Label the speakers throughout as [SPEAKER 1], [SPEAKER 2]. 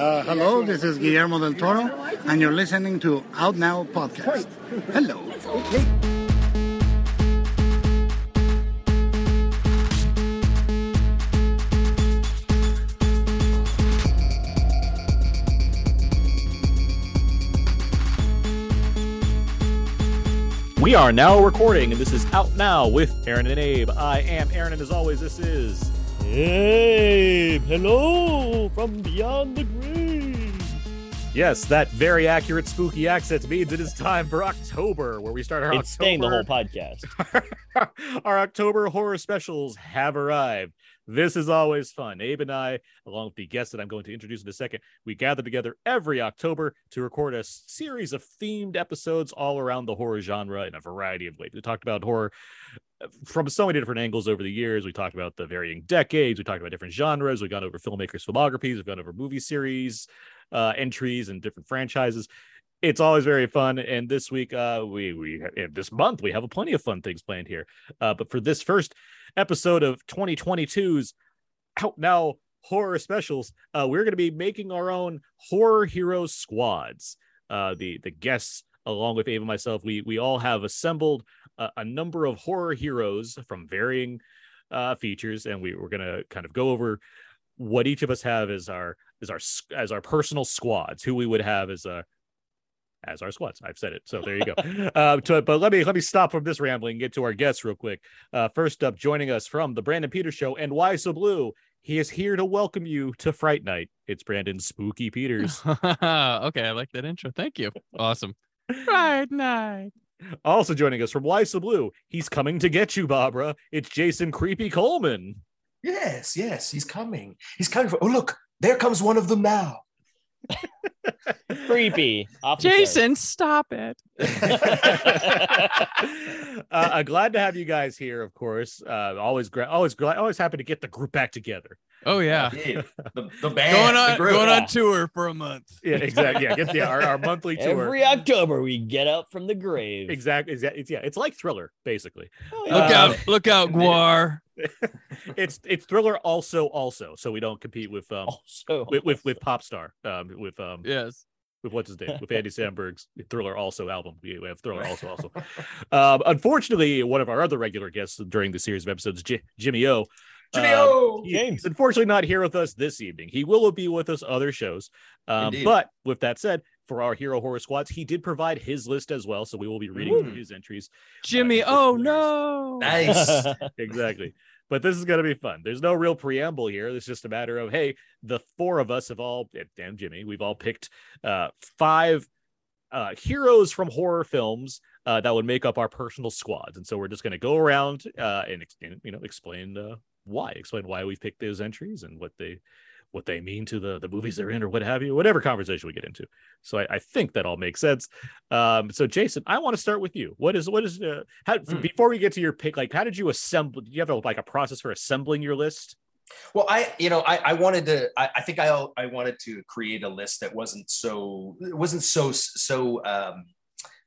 [SPEAKER 1] Uh, hello, this is Guillermo del Toro, and you're listening to Out Now Podcast. Hello.
[SPEAKER 2] We are now recording, and this is Out Now with Aaron and Abe. I am Aaron, and as always, this is Abe. Hello from beyond the grave. Yes, that very accurate spooky accent means it is time for October, where we start our
[SPEAKER 3] It's
[SPEAKER 2] October.
[SPEAKER 3] staying the whole podcast.
[SPEAKER 2] our October horror specials have arrived. This is always fun. Abe and I, along with the guests that I'm going to introduce in a second, we gather together every October to record a series of themed episodes all around the horror genre in a variety of ways. We talked about horror from so many different angles over the years. We talked about the varying decades. We talked about different genres. We've gone over filmmakers' filmographies. We've gone over movie series uh, entries and different franchises it's always very fun and this week uh we we this month we have a plenty of fun things planned here uh but for this first episode of 2022's out now horror specials uh we're going to be making our own horror hero squads uh the the guests along with Ava and myself we we all have assembled a, a number of horror heroes from varying uh features and we we're going to kind of go over what each of us have as our as our as our personal squads who we would have as a as our squads. I've said it. So there you go. uh, to, but let me let me stop from this rambling and get to our guests real quick. Uh, first up, joining us from the Brandon Peters Show and Why So Blu, he is here to welcome you to Fright Night. It's Brandon Spooky Peters.
[SPEAKER 4] okay, I like that intro. Thank you. Awesome. Right night.
[SPEAKER 2] Also joining us from So Blu, he's coming to get you, Barbara. It's Jason Creepy Coleman.
[SPEAKER 5] Yes, yes, he's coming. He's coming. For, oh, look, there comes one of them now.
[SPEAKER 3] Creepy. Off.
[SPEAKER 4] Jason, stop it.
[SPEAKER 2] uh, I'm glad to have you guys here. Of course, uh, always great. Always glad. Always happy to get the group back together.
[SPEAKER 4] Oh yeah.
[SPEAKER 5] Yeah, the, the band.
[SPEAKER 4] Going on
[SPEAKER 5] group.
[SPEAKER 4] going
[SPEAKER 3] Yeah.
[SPEAKER 4] on tour for a month.
[SPEAKER 2] Yeah, exactly. Yeah, get the our, our monthly tour.
[SPEAKER 3] Every October we get up from the grave.
[SPEAKER 2] Exactly. It's, yeah, it's like Thriller, basically.
[SPEAKER 3] Oh,
[SPEAKER 4] Look
[SPEAKER 3] yeah.
[SPEAKER 2] Um,
[SPEAKER 4] out, look out, Guar.
[SPEAKER 2] it's it's Thriller also also, so we don't compete with um
[SPEAKER 3] Also,
[SPEAKER 2] with with, with Popstar um with um
[SPEAKER 4] Yes.
[SPEAKER 2] with what's his name with Andy Samberg's Thriller also album. We we have Thriller also also. um, unfortunately, one of our other regular guests during the series of episodes, J- Jimmy O.
[SPEAKER 5] Jimmy
[SPEAKER 2] uh,
[SPEAKER 5] O!
[SPEAKER 2] he- He's unfortunately not here with us this evening. He will be with us other shows. Um, but with that said, for our hero horror squads, he did provide his list as well. So we will be reading through
[SPEAKER 5] Ooh.
[SPEAKER 2] his entries.
[SPEAKER 4] Jimmy,
[SPEAKER 2] Uh,
[SPEAKER 4] oh no.
[SPEAKER 5] Nice.
[SPEAKER 2] exactly. But this is going to be fun. There's no real preamble here. It's just a matter of, hey, the four of us have all, damn Jimmy, we've all picked uh, five uh, heroes from horror films uh, that would make up our personal squads. And so we're just going to go around uh, and, you know, explain uh, why, explain why we picked those entries and what they what they mean to the the movies they're in or what have you, whatever conversation we get into. So I, I think that all makes sense. Um, so Jason, I want to start with you. What is what is uh, how
[SPEAKER 5] Mm.
[SPEAKER 2] before we get to your pick? Like, how did you assemble? Do you have a, like a process for assembling your list?
[SPEAKER 5] Well, I, you know, I, I wanted to. I, I think I, I wanted to create a list that wasn't so, it wasn't so, so. Um,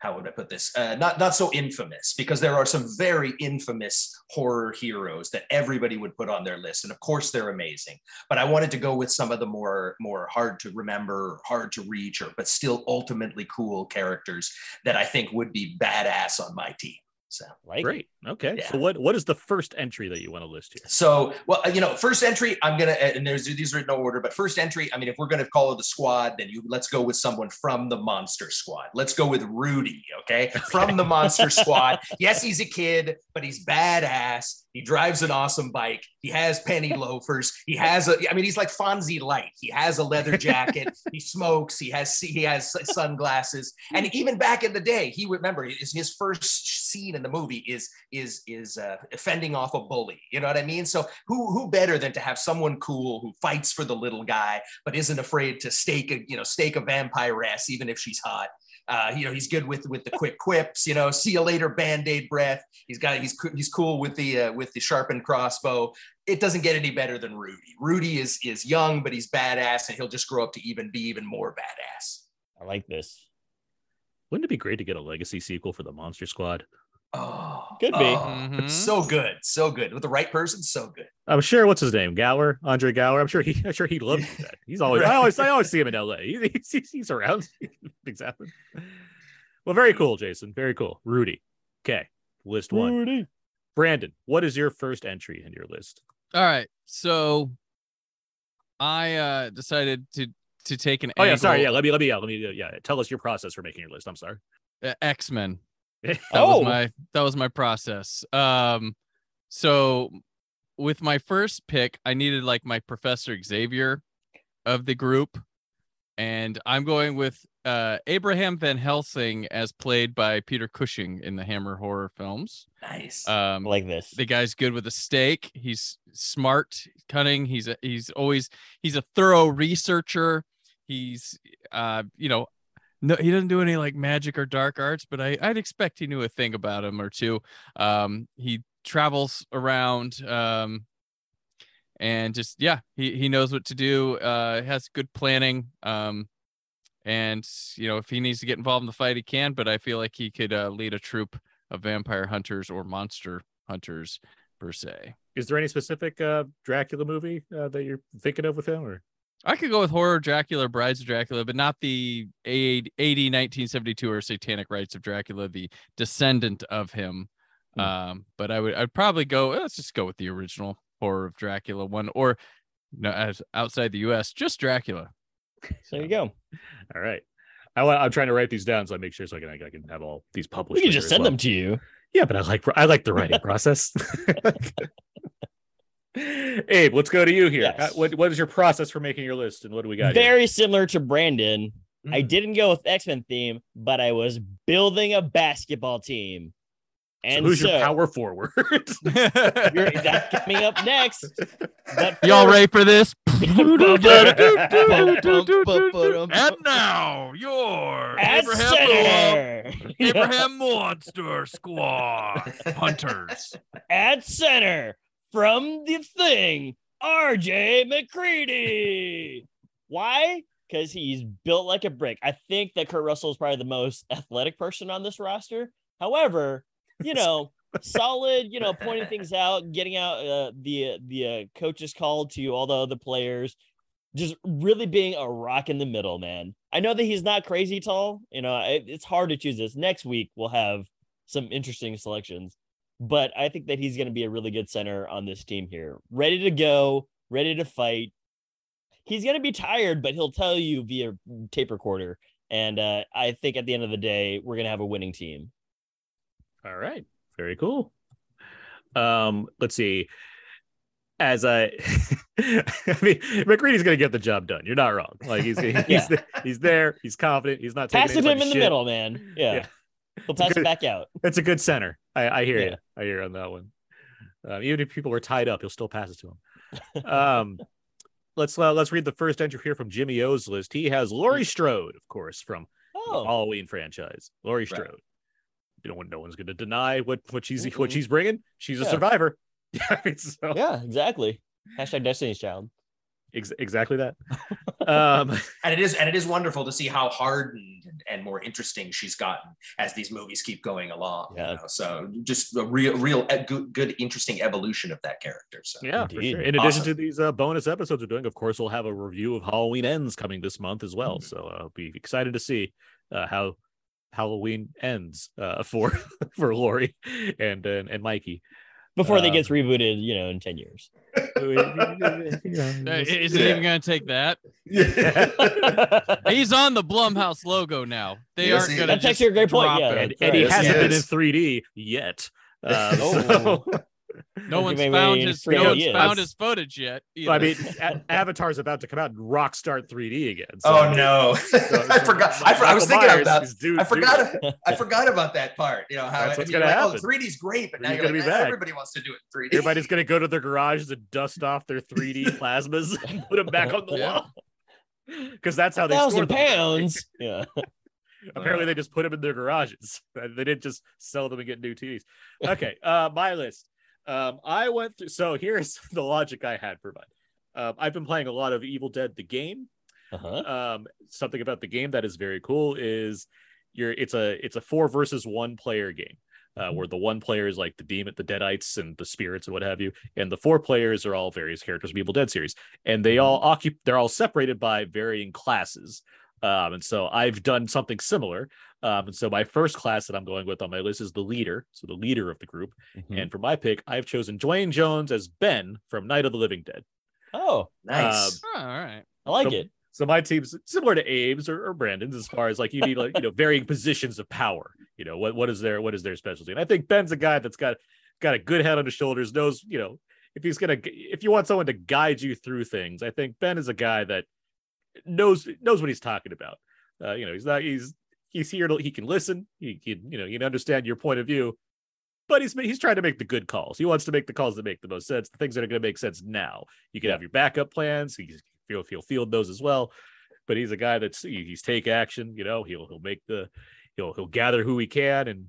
[SPEAKER 5] how would I put this? Uh, not, not so infamous, because there are some very infamous horror heroes that everybody would put on their list, and of course they're amazing. But I wanted to go with some of the more, more hard to remember, hard to reach, or but still ultimately cool characters that I think would be badass on my team. So.
[SPEAKER 3] like
[SPEAKER 2] Great. Okay.
[SPEAKER 5] Yeah.
[SPEAKER 2] So what what is the first entry that you want to list here?
[SPEAKER 5] So, well, you know, first entry, I'm gonna, and there's these are in no order, but first entry, I mean, if we're gonna call it the squad, then you let's go with someone from the Monster Squad. Let's go with Rudy, okay, from the Monster Squad. Yes, he's a kid, but he's badass. He drives an awesome bike. He has penny loafers. He has a, I mean, he's like Fonzie Light. He has a leather jacket. he smokes. He has he has sunglasses. And even back in the day, he remember his, his first scene in the movie is is is uh, fending off a bully. You know what I mean? So who who better than to have someone cool who fights for the little guy but isn't afraid to stake a you know stake a vampiress even if she's hot. Uh, you know he's good with with the quick quips. You know, see you later, band aid breath. He's got he's he's cool with the uh, with the sharpened crossbow. It doesn't get any better than Rudy. Rudy is is young, but he's badass, and he'll just grow up to even be even more badass.
[SPEAKER 3] I like this.
[SPEAKER 2] Wouldn't it be great to get a legacy sequel for the Monster Squad?
[SPEAKER 5] Oh,
[SPEAKER 3] Could be.
[SPEAKER 5] oh,
[SPEAKER 4] Mhm.
[SPEAKER 5] So good, so good with the right person. So good.
[SPEAKER 2] I'm sure. What's his name? Gower, Andre Gower. I'm sure he. I'm sure he loves that. He's always. I always. I always see him in L.A. He's, he's, he's around. exactly. Well, very cool, Jason. Very cool. Rudy. Okay. List one.
[SPEAKER 3] Rudy.
[SPEAKER 2] Brandon, what is your first entry in your list?
[SPEAKER 4] All right. So I uh decided to to take an
[SPEAKER 2] Oh yeah, sorry. Yeah, let me. Let me. Yeah, let me. Yeah, tell us your process for making your list. I'm sorry.
[SPEAKER 4] uh, X-Men. That
[SPEAKER 3] Oh.
[SPEAKER 4] was my that was my process. Um so with my first pick, I needed like my Professor Xavier of the group. And I'm going with uh Abraham Van Helsing as played by Peter Cushing in the Hammer horror films.
[SPEAKER 5] Nice.
[SPEAKER 4] Um
[SPEAKER 3] Like this.
[SPEAKER 4] the guy's good with a stake. He's smart, cunning. He's a, he's always he's a thorough researcher. He's uh you know no he doesn't do any like magic or dark arts, but I I'd expect he knew a thing about him or two. Um he travels around um and just yeah, he he knows what to do. Uh has good planning. Um and you know if he needs to get involved in the fight he can, but I feel like he could uh, lead a troop of vampire hunters or monster hunters per se.
[SPEAKER 2] Is there any specific uh, Dracula movie uh, that you're thinking of with him, or
[SPEAKER 4] I could go with horror Dracula, Brides of Dracula, but not the 80, 1972 or Satanic Rites of Dracula, the descendant of him.
[SPEAKER 2] Hmm.
[SPEAKER 4] Um, but I would I'd probably go. Let's just go with the original horror of Dracula one, or no, as outside the U.S., just Dracula.
[SPEAKER 3] There you go.
[SPEAKER 2] all right? I, wa- I'm trying to write these down so I make sure so I can I can have all these published.
[SPEAKER 3] We can just send
[SPEAKER 2] well.
[SPEAKER 3] them to you.
[SPEAKER 2] Yeah, but I like I like the writing process. Abe, let's go to you here.
[SPEAKER 3] Yes.
[SPEAKER 2] What what is your process for making your list, and what do we got? here?
[SPEAKER 3] Very similar to Brandon. I
[SPEAKER 5] Mm.
[SPEAKER 3] didn't go with X Men theme, but I was building a basketball team.
[SPEAKER 2] So
[SPEAKER 3] And
[SPEAKER 2] who's
[SPEAKER 3] so,
[SPEAKER 2] your power forward?
[SPEAKER 3] you're- that's coming up next. But
[SPEAKER 4] Y'all ready for this? And now your
[SPEAKER 3] At
[SPEAKER 4] Abraham. Abraham Monster Squad hunters.
[SPEAKER 3] At center from the thing, RJ MacReady. Why? Because he's built like a brick. I think that Kurt Russell is probably the most athletic person on this roster. However, you know, solid, you know, pointing things out, getting out uh, the the uh, coaches call to all the other players, just really being a rock in the middle, man. I know that he's not crazy tall. You know, it, it's hard to choose this. Next week we'll have some interesting selections, but I think that he's going to be a really good center on this team here, ready to go, ready to fight. He's going to be tired, but he'll tell you via tape recorder. And uh, I think at the end of the day, we're going to have a winning team.
[SPEAKER 2] All right. Very cool. Um, let's see. As I, I mean, MacReady's gonna get the job done. You're not wrong. Like he's he's,
[SPEAKER 3] Yeah.
[SPEAKER 2] he's there. He's confident. He's not taking
[SPEAKER 3] Pass him in
[SPEAKER 2] bunch
[SPEAKER 3] the middle, man. Yeah.
[SPEAKER 2] Yeah.
[SPEAKER 3] He'll pass
[SPEAKER 2] good-
[SPEAKER 3] it back out.
[SPEAKER 2] It's a good center. I, I hear
[SPEAKER 3] Yeah.
[SPEAKER 2] you. I hear you on that one. Um, even if people are tied up, he'll still pass it to him. Um, let's uh, let's read the first entry here from Jimmy O's list. He has Laurie Strode, of course, from the
[SPEAKER 3] Oh,
[SPEAKER 2] Halloween franchise. Laurie
[SPEAKER 5] Right.
[SPEAKER 2] Strode. You know, no one's going to deny what what she's what
[SPEAKER 3] Mm-mm.
[SPEAKER 2] she's bringing. She's a survivor. I mean, so
[SPEAKER 3] yeah, exactly. Hashtag Destiny's Child.
[SPEAKER 2] Ex- exactly that. um,
[SPEAKER 5] and it is and it is wonderful to see how hardened and more interesting she's gotten as these movies keep going along.
[SPEAKER 3] Yeah.
[SPEAKER 5] You know? So just a real, real good, good, interesting evolution of that character. So
[SPEAKER 2] yeah, for
[SPEAKER 3] Indeed.
[SPEAKER 2] sure. In addition to these uh, bonus episodes we're doing, of course, we'll have a review of Halloween Ends coming this month as well.
[SPEAKER 5] Mhm.
[SPEAKER 2] So uh, I'll be excited to see uh, how Halloween ends uh, for for Laurie and and, and Mikey.
[SPEAKER 3] Before they
[SPEAKER 2] Um,
[SPEAKER 3] gets rebooted, you know, in 10 years.
[SPEAKER 4] Uh, Is it
[SPEAKER 5] Yeah.
[SPEAKER 4] even gonna take that? Yeah. He's on the Blumhouse logo now. They
[SPEAKER 5] Yes,
[SPEAKER 4] aren't gonna.
[SPEAKER 3] That's
[SPEAKER 4] just
[SPEAKER 3] actually a great point,
[SPEAKER 4] drop
[SPEAKER 3] yeah.
[SPEAKER 4] it.
[SPEAKER 2] and, and he
[SPEAKER 5] Yes,
[SPEAKER 2] hasn't been in 3D yet. Uh,
[SPEAKER 3] Oh.
[SPEAKER 2] so-
[SPEAKER 4] No one's
[SPEAKER 3] maybe
[SPEAKER 4] found his. No one's
[SPEAKER 3] is.
[SPEAKER 4] found his footage yet.
[SPEAKER 2] I mean, A- Avatar's about to come out and rock start 3D again. So,
[SPEAKER 5] oh no,
[SPEAKER 2] so-
[SPEAKER 5] I forgot. I, for- I was thinking
[SPEAKER 2] Myers
[SPEAKER 5] about.
[SPEAKER 2] is due-
[SPEAKER 5] I
[SPEAKER 2] due-
[SPEAKER 5] forgot. I forgot about that part. You know how
[SPEAKER 2] That's
[SPEAKER 5] I
[SPEAKER 2] what's
[SPEAKER 5] mean,
[SPEAKER 2] gonna
[SPEAKER 5] like,
[SPEAKER 2] happen.
[SPEAKER 5] oh, 3D's great, but now
[SPEAKER 2] 3D's
[SPEAKER 5] you're
[SPEAKER 2] gonna
[SPEAKER 5] like,
[SPEAKER 2] be
[SPEAKER 5] "Ah,
[SPEAKER 2] back."
[SPEAKER 5] everybody wants to do it in 3D.
[SPEAKER 2] Everybody's gonna go to their garages and dust off their 3D plasmas and put them back on the
[SPEAKER 5] Yeah.
[SPEAKER 2] wall. Because that's how they store
[SPEAKER 3] thousand
[SPEAKER 2] them.
[SPEAKER 3] pounds. Yeah.
[SPEAKER 2] Apparently, they just put them in their garages. They didn't just sell them and get new TVs. Okay, uh, my list. Um, I went through. So here's the logic I had for mine. Um, I've been playing a lot of Evil Dead the game.
[SPEAKER 3] Uh-huh.
[SPEAKER 2] Um, something about the game that is very cool is you're it's a it's a four versus one player game. uh, where the one player is like the demon, the deadites, and the spirits and what have you, and the four players are all various characters from Evil Dead series, and they all occupy. They're all separated by varying classes. Um, and so I've done something similar. Um, and so my first class that I'm going with on my list is the leader, so the leader of the group.
[SPEAKER 3] Mhm.
[SPEAKER 2] And for my pick, I've chosen Duane Jones as Ben from Night of the Living Dead.
[SPEAKER 3] Oh,
[SPEAKER 5] Nice.
[SPEAKER 4] Oh, all right.
[SPEAKER 3] I like
[SPEAKER 2] So-
[SPEAKER 3] it.
[SPEAKER 2] So my team's similar to Abe's or, or Brandon's as far as like you need like you know varying positions of power. You know what what is their what is their specialty? And I think Ben's a guy that's got got a good head on his shoulders. Knows you know if he's gonna if you want someone to guide you through things, I think Ben is a guy that knows knows what he's talking about. Uh, you know he's not he's he's here to he can listen. He can you know he can understand your point of view. But he's he's trying to make the good calls. He wants to make the calls that make the most sense, the things that are going to make sense now. You can
[SPEAKER 3] Yeah.
[SPEAKER 2] have your backup plans. He's feel he'll field those as well. But he's a guy that's he- he's take action. You know, he'll he'll make the he'll he'll gather who he can and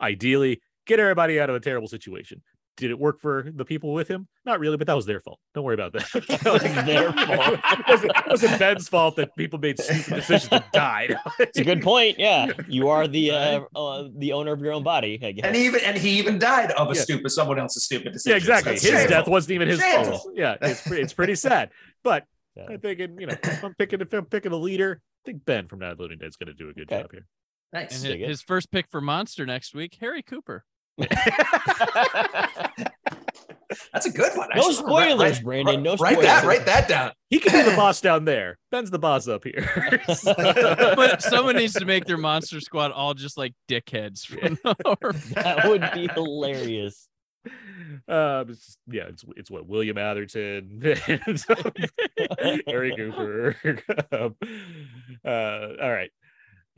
[SPEAKER 2] ideally get everybody out of a terrible situation. Did it work for the people with him? Not really, but that was their fault. Don't worry about that.
[SPEAKER 3] Their fault.
[SPEAKER 2] it, wasn't, it wasn't Ben's fault that people made stupid decisions and died.
[SPEAKER 3] It's a good point. Yeah, you are the uh, uh, the owner of your own body. I guess.
[SPEAKER 5] and he even and he even died of a
[SPEAKER 2] Yeah.
[SPEAKER 5] stupid someone else's stupid decision.
[SPEAKER 2] yeah, exactly.
[SPEAKER 5] That's
[SPEAKER 2] His
[SPEAKER 5] shameful.
[SPEAKER 2] death wasn't even his
[SPEAKER 5] Shameful.
[SPEAKER 2] fault. Yeah, it's pretty, it's pretty sad. But
[SPEAKER 3] Yeah.
[SPEAKER 2] I'm thinking, you know, if I'm picking if I'm picking a leader, I think Ben from Night of the Living Dead is going to do a good
[SPEAKER 3] Okay.
[SPEAKER 2] job here.
[SPEAKER 4] And his, his first pick for Monster next week, Harry Cooper.
[SPEAKER 5] That's a good one.
[SPEAKER 3] No spoilers,
[SPEAKER 5] Write-
[SPEAKER 3] Brandon, no
[SPEAKER 5] write that. Write that down.
[SPEAKER 2] He can be the boss down there. Ben's the boss up here.
[SPEAKER 4] but someone needs to make their monster squad all just like dickheads from
[SPEAKER 3] that would be hilarious.
[SPEAKER 2] um, it's, yeah, it's it's what William Atherton, Harry Cooper. um, uh, all right,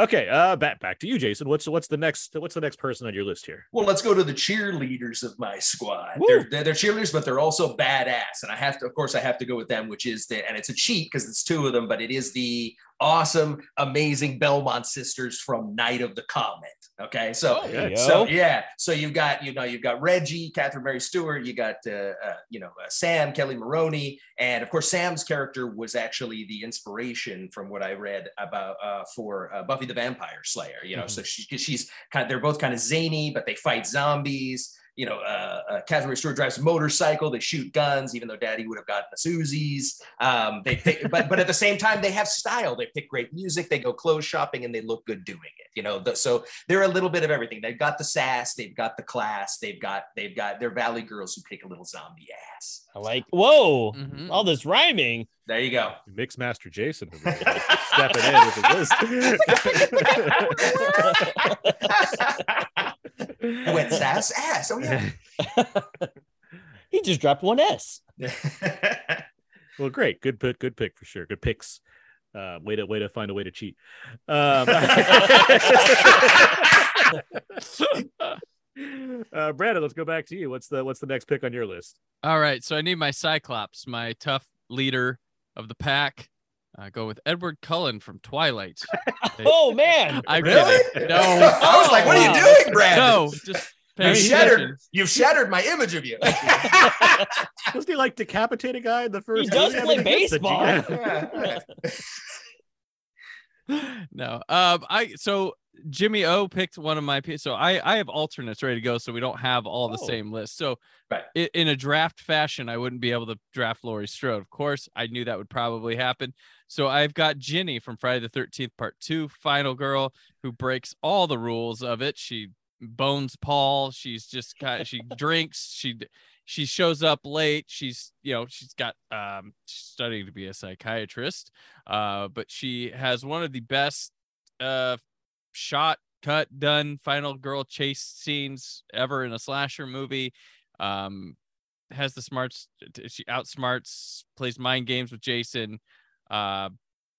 [SPEAKER 2] okay. Uh, back back to you, Jason. What's what's the next what's the next person on your list here?
[SPEAKER 5] Well, let's go to the cheerleaders of my squad. They're, they're they're cheerleaders, but they're also badass, and I have to, of course, I have to go with them, which is the and it's a cheat because it's two of them, but it is the awesome, amazing Belmont sisters from Night of the Comet. Okay, so
[SPEAKER 3] you
[SPEAKER 5] So yeah, so you've got you know you've got Reggie, Catherine Mary Stewart, you got uh, uh, you know uh, Sam, Kelli Maroney, and of course Sam's character was actually the inspiration from what I read about uh, for uh, Buffy the Vampire Slayer. You know, so she, she's kind of they're both kind of zany, but they fight zombies. You know, uh, uh, Catherine Stewart drives a motorcycle. They shoot guns, even though Daddy would have gotten the Uzis. Um, they, they but but at the same time they have style. They pick great music. They go clothes shopping, and they look good doing it. You know, the, so they're a little bit of everything. They've got the sass, they've got the class, they've got they've got they're valley girls who kick a little zombie ass.
[SPEAKER 3] I like. Whoa!
[SPEAKER 4] Mhm.
[SPEAKER 3] All this rhyming.
[SPEAKER 5] There you go.
[SPEAKER 2] Mix Master Jason stepping in with his list.
[SPEAKER 5] sass ass. Oh yeah.
[SPEAKER 3] he just dropped one S.
[SPEAKER 2] well, great, good pick, good pick for sure. Good picks. Uh, way to way to find a way to cheat. Um, uh, Brandon, let's go back to you. What's the what's the next pick on your list?
[SPEAKER 4] All right, so I need my Cyclops, my tough leader of the pack. I go with Edward Cullen from Twilight.
[SPEAKER 3] Oh man!
[SPEAKER 4] I'm
[SPEAKER 5] Really?
[SPEAKER 4] kidding. No,
[SPEAKER 5] I was like, what are you doing, Brad?
[SPEAKER 4] no, just
[SPEAKER 5] You've shattered, you've shattered my image of you.
[SPEAKER 2] Doesn't he like decapitate a guy in the first?
[SPEAKER 3] He
[SPEAKER 2] does
[SPEAKER 3] play
[SPEAKER 2] he gets
[SPEAKER 3] baseball.
[SPEAKER 2] yeah.
[SPEAKER 4] no um i so jimmy o picked one of my so i i have alternates ready to go so we don't have all the
[SPEAKER 3] Oh.
[SPEAKER 4] same list. So
[SPEAKER 5] Right.
[SPEAKER 4] in a draft fashion i wouldn't be able to draft Laurie strode. Of course i knew that would probably happen. So i've got ginny from friday the 13th part two final girl who breaks all the rules of it. She bones paul. She's just kind she drinks. She she shows up late. She's you know she's got um she's studying to be a psychiatrist uh but she has one of the best uh shot cut done final girl chase scenes ever in a slasher movie um has the smarts she outsmarts plays mind games with jason uh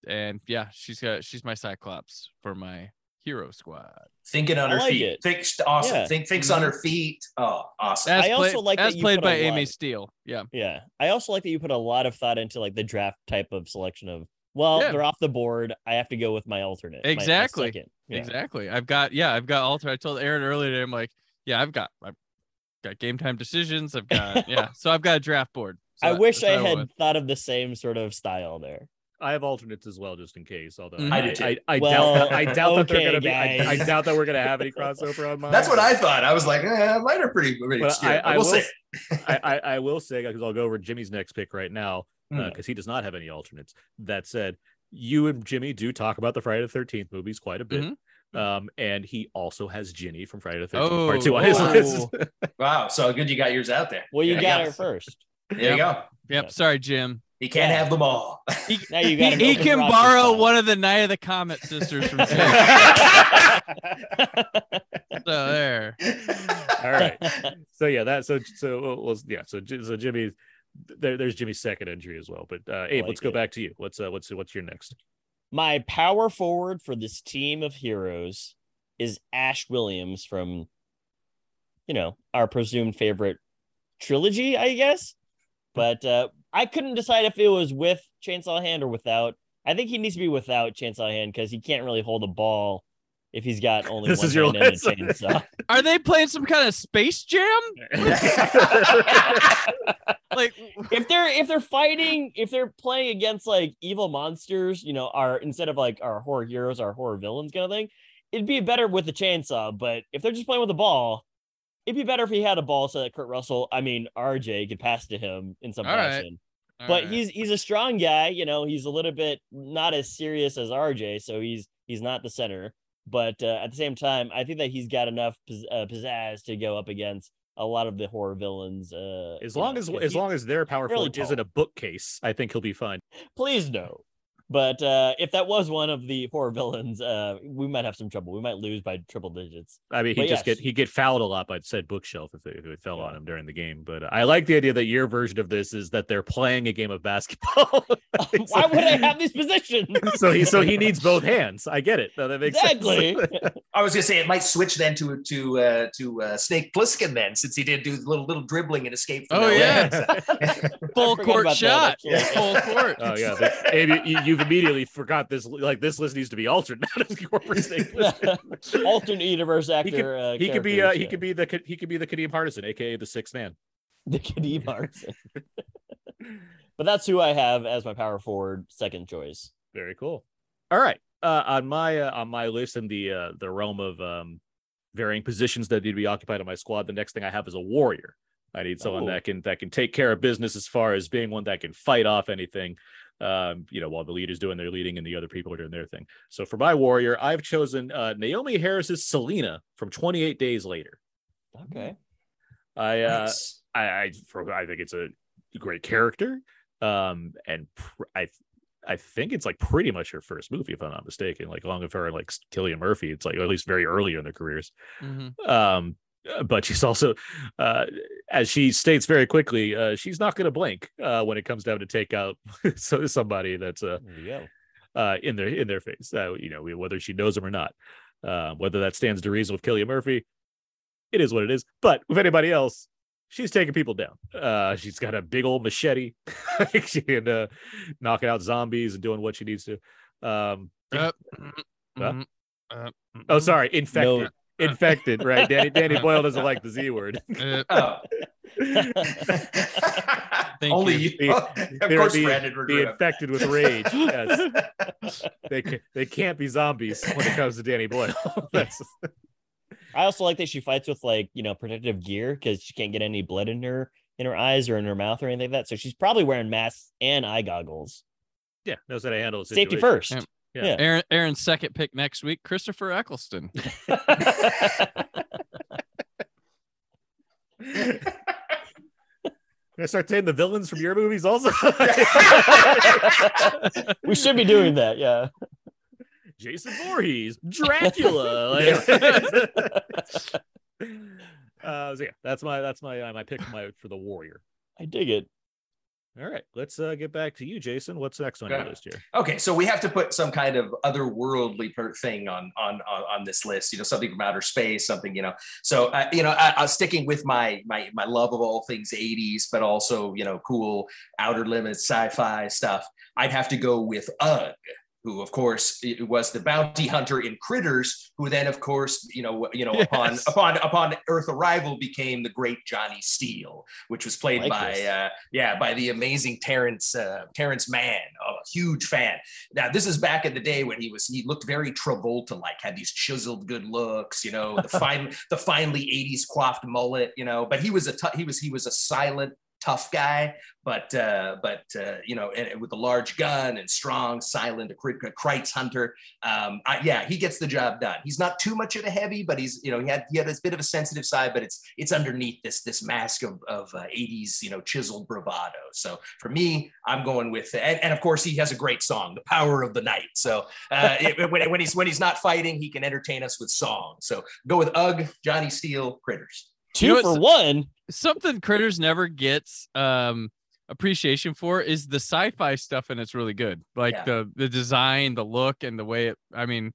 [SPEAKER 4] and yeah she's got she's my cyclops for my hero squad
[SPEAKER 5] Thinking on
[SPEAKER 3] I
[SPEAKER 5] her
[SPEAKER 3] like
[SPEAKER 5] feet.
[SPEAKER 3] it.
[SPEAKER 5] Thinks awesome.
[SPEAKER 3] Yeah.
[SPEAKER 5] Think thinks on her feet. Oh, awesome.
[SPEAKER 4] as
[SPEAKER 3] I also
[SPEAKER 4] played,
[SPEAKER 3] like that
[SPEAKER 4] as
[SPEAKER 3] you
[SPEAKER 4] played
[SPEAKER 3] put
[SPEAKER 4] by amy
[SPEAKER 3] lot-
[SPEAKER 4] Steel yeah
[SPEAKER 3] Yeah. I also like that you put a lot of thought into like the draft type of selection of well,
[SPEAKER 4] Yeah.
[SPEAKER 3] they're off the board. I have to go with my alternate. my- my
[SPEAKER 4] Exactly.
[SPEAKER 3] Yeah.
[SPEAKER 4] Exactly. I've got yeah, I've got alter. I told Aaron earlier today, I'm like, yeah, I've got I've got game time decisions. I've got yeah. So I've got a draft board. So
[SPEAKER 3] I
[SPEAKER 4] that-
[SPEAKER 3] wish
[SPEAKER 4] that's
[SPEAKER 3] I had
[SPEAKER 4] went
[SPEAKER 3] thought of the same sort of style there.
[SPEAKER 2] I have alternates as well, just in case. Although
[SPEAKER 4] Mhm.
[SPEAKER 2] I,
[SPEAKER 5] I too.
[SPEAKER 2] I, I
[SPEAKER 3] Well,
[SPEAKER 2] doubt that, I doubt that they're gonna be. I, I doubt that we're gonna have any crossover on mine.
[SPEAKER 5] That's what I thought. I was like, eh, mine are pretty, pretty
[SPEAKER 2] Well,
[SPEAKER 5] obscure.
[SPEAKER 2] I, I
[SPEAKER 5] we'll
[SPEAKER 2] will,
[SPEAKER 5] see.
[SPEAKER 2] s- I, I, I will say because I'll go over Jimmy's next pick right now
[SPEAKER 5] Hmm.
[SPEAKER 2] because he does not have any alternates. That said, you and Jimmy do talk about the Friday the Thirteenth movies quite a bit.
[SPEAKER 5] Mm-hmm.
[SPEAKER 2] Um, and he also has Ginny from Friday the Thirteenth Part Two on
[SPEAKER 4] Oh.
[SPEAKER 2] his
[SPEAKER 3] Oh.
[SPEAKER 2] list.
[SPEAKER 5] Wow, so good you got yours out there.
[SPEAKER 3] Well, you
[SPEAKER 5] There
[SPEAKER 3] got
[SPEAKER 5] go.
[SPEAKER 3] her first.
[SPEAKER 5] There you go.
[SPEAKER 4] Yep. Sorry, Jim.
[SPEAKER 5] He can't
[SPEAKER 3] Yeah.
[SPEAKER 5] have them all.
[SPEAKER 4] He,
[SPEAKER 3] Now you
[SPEAKER 4] he,
[SPEAKER 3] got
[SPEAKER 4] he can borrow one of the Night of the Comet sisters from Jim. so there.
[SPEAKER 2] All right. So yeah, that so so well, well, yeah. So J- so Jimmy, there, there's Jimmy's second injury as well. But uh, Abe,
[SPEAKER 3] like
[SPEAKER 2] let's go
[SPEAKER 3] it.
[SPEAKER 2] back to you. What's uh, what's what's your next?
[SPEAKER 3] My power forward for this team of heroes is Ash Williams from, you know, our presumed favorite trilogy, I guess. But uh, I couldn't decide if it was with Chainsaw Hand or without. I think he needs to be without Chainsaw Hand because he can't really hold a ball if he's got only
[SPEAKER 2] This
[SPEAKER 3] one
[SPEAKER 2] is your
[SPEAKER 3] hand and a chainsaw.
[SPEAKER 4] Are they playing some kind of space jam? Like,
[SPEAKER 3] if they're if they're fighting if they're playing against like evil monsters you know our instead of like our horror heroes our horror villains kind of thing it'd be better with the chainsaw but if they're just playing with a ball it'd be better if he had a ball so that kurt russell i mean rj could pass to him in some
[SPEAKER 4] All right.
[SPEAKER 3] fashion
[SPEAKER 4] all
[SPEAKER 3] but
[SPEAKER 4] right.
[SPEAKER 3] he's he's a strong guy you know he's a little bit not as serious as rj so he's he's not the center but uh, at the same time i think that he's got enough uh, pizzazz to go up against a lot of the horror villains uh
[SPEAKER 2] As long
[SPEAKER 3] know,
[SPEAKER 2] as as long as their power forward isn't a bookcase, I think he'll be fine.
[SPEAKER 3] please no. But uh, if that was one of the horror villains, uh, we might have some trouble. We might lose by triple digits.
[SPEAKER 2] I mean, he just
[SPEAKER 3] yes.
[SPEAKER 2] get he get fouled a lot by said bookshelf if it, if it fell
[SPEAKER 3] Yeah.
[SPEAKER 2] on him during the game. But uh, I like the idea that your version of this is that they're playing a game of basketball.
[SPEAKER 3] Why would I have these positions?
[SPEAKER 2] so he so he needs both hands. I get it. No, that makes
[SPEAKER 3] exactly.
[SPEAKER 2] sense.
[SPEAKER 5] I was gonna say it might switch then to to uh, to uh, Snake Plissken then, since he did do a little little dribbling and escape. From
[SPEAKER 4] Oh, yeah. full court
[SPEAKER 3] about that,
[SPEAKER 4] shot. Full court.
[SPEAKER 2] Oh yeah, but, Abe, you, you've immediately forgot this. Like this list needs to be altered Not as corporate snake.
[SPEAKER 3] Alternate universe actor.
[SPEAKER 2] He could,
[SPEAKER 3] uh,
[SPEAKER 2] he could be uh,
[SPEAKER 3] characters,
[SPEAKER 2] he could be the he could be the Kadeem Hardison, aka the sixth man.
[SPEAKER 3] the Kadeem Hardison. but that's who I have as my power forward second choice.
[SPEAKER 2] Very cool. All right. Uh, on my uh, on my list in the uh, the realm of um, varying positions that need to be occupied on my squad, the next thing I have is a warrior. I need someone
[SPEAKER 3] Oh.
[SPEAKER 2] that can that can take care of business as far as being one that can fight off anything. Um, you know, while the leader's doing their leading and the other people are doing their thing. So for my warrior, I've chosen uh, Naomie Harris's Selena from 28 Days Later.
[SPEAKER 3] Okay.
[SPEAKER 2] I uh,
[SPEAKER 5] Nice.
[SPEAKER 2] I I, for, I think it's a great character, um, and pr- I I think it's like pretty much her first movie, if I'm not mistaken. Like along with her and like Cillian Murphy, it's like at least very early in their careers.
[SPEAKER 4] Mhm.
[SPEAKER 2] Um, but she's also, uh, as she states very quickly, uh, she's not going to blink uh, when it comes down to take out somebody that's uh,
[SPEAKER 3] There
[SPEAKER 2] uh, in their in their face. Uh, you know, whether she knows him or not. Uh, whether that stands to reason with Cillian Murphy, it is what it is. But with anybody else, she's taking people down. Uh, she's got a big old machete. she can uh, knocking out zombies and doing what she needs to. Um,
[SPEAKER 4] Uh,
[SPEAKER 2] Huh?
[SPEAKER 4] mhm, uh,
[SPEAKER 2] oh, sorry, infected.
[SPEAKER 3] No.
[SPEAKER 2] Infected, right? Danny Danny Boyle doesn't like the Z word.
[SPEAKER 4] Uh,
[SPEAKER 5] Oh. Only
[SPEAKER 4] you.
[SPEAKER 5] you.
[SPEAKER 2] The-
[SPEAKER 5] of course,
[SPEAKER 2] the-
[SPEAKER 5] Brandon
[SPEAKER 2] the
[SPEAKER 5] Regret.
[SPEAKER 2] infected with rage. Yes, they ca- they can't be zombies when it comes to Danny Boyle. That's
[SPEAKER 3] I also like that she fights with like you know protective gear because she can't get any blood in her in her eyes or in her mouth or anything like that. So she's probably wearing masks and eye goggles.
[SPEAKER 2] yeah, knows how to handle a
[SPEAKER 3] Safety first.
[SPEAKER 4] Yeah.
[SPEAKER 2] Yeah.
[SPEAKER 4] Aaron, Aaron's second pick next week, Christopher Eccleston.
[SPEAKER 2] Can I start taking the villains from your movies also?
[SPEAKER 3] we should be doing that. Yeah.
[SPEAKER 2] Jason Voorhees, Dracula. Like, uh, so yeah, that's my that's my uh, my pick my for the warrior.
[SPEAKER 3] I dig it.
[SPEAKER 2] All right, let's uh, get back to you, Jason. What's the next on your list here?
[SPEAKER 5] Okay, so we have to put some kind of otherworldly per thing on on on, on this list. You know, something from outer space, something you know. So uh, you know, I, was sticking with my my my love of all things '80s, but also you know, cool outer limits sci-fi stuff. I'd have to go with Ug who of course it was the bounty hunter in Critters, who then of course you know you know upon
[SPEAKER 4] Yes.
[SPEAKER 5] upon upon Earth arrival became the great Johnny Steele, which was played
[SPEAKER 3] Like
[SPEAKER 5] by uh, yeah by the amazing Terrence uh, Terrence Mann, a huge fan. Now this is back in the day when he was he looked very Travolta like, had these chiseled good looks, you know, the fine the finely 80s coiffed mullet, you know, but he was a he was he was a silent tough guy but uh, but uh, you know, and, with a large gun and strong, silent, a Kre- Krites hunter. Um, I, yeah, he gets the job done. He's not too much of a heavy, but he's you know he had he had this bit of a sensitive side, but it's it's underneath this this mask of of uh, 80s you know chiseled bravado. So for me, I'm going with and, and of course he has a great song, "The Power of the Night." So uh, it, when when he's when he's not fighting, he can entertain us with song. So go with Ug, Johnny Steele, Critters.
[SPEAKER 3] Two
[SPEAKER 4] You know
[SPEAKER 3] for one.
[SPEAKER 4] something critters never gets um appreciation for is the sci-fi stuff and it's really good like
[SPEAKER 5] Yeah.
[SPEAKER 4] the the design the look and the way it i mean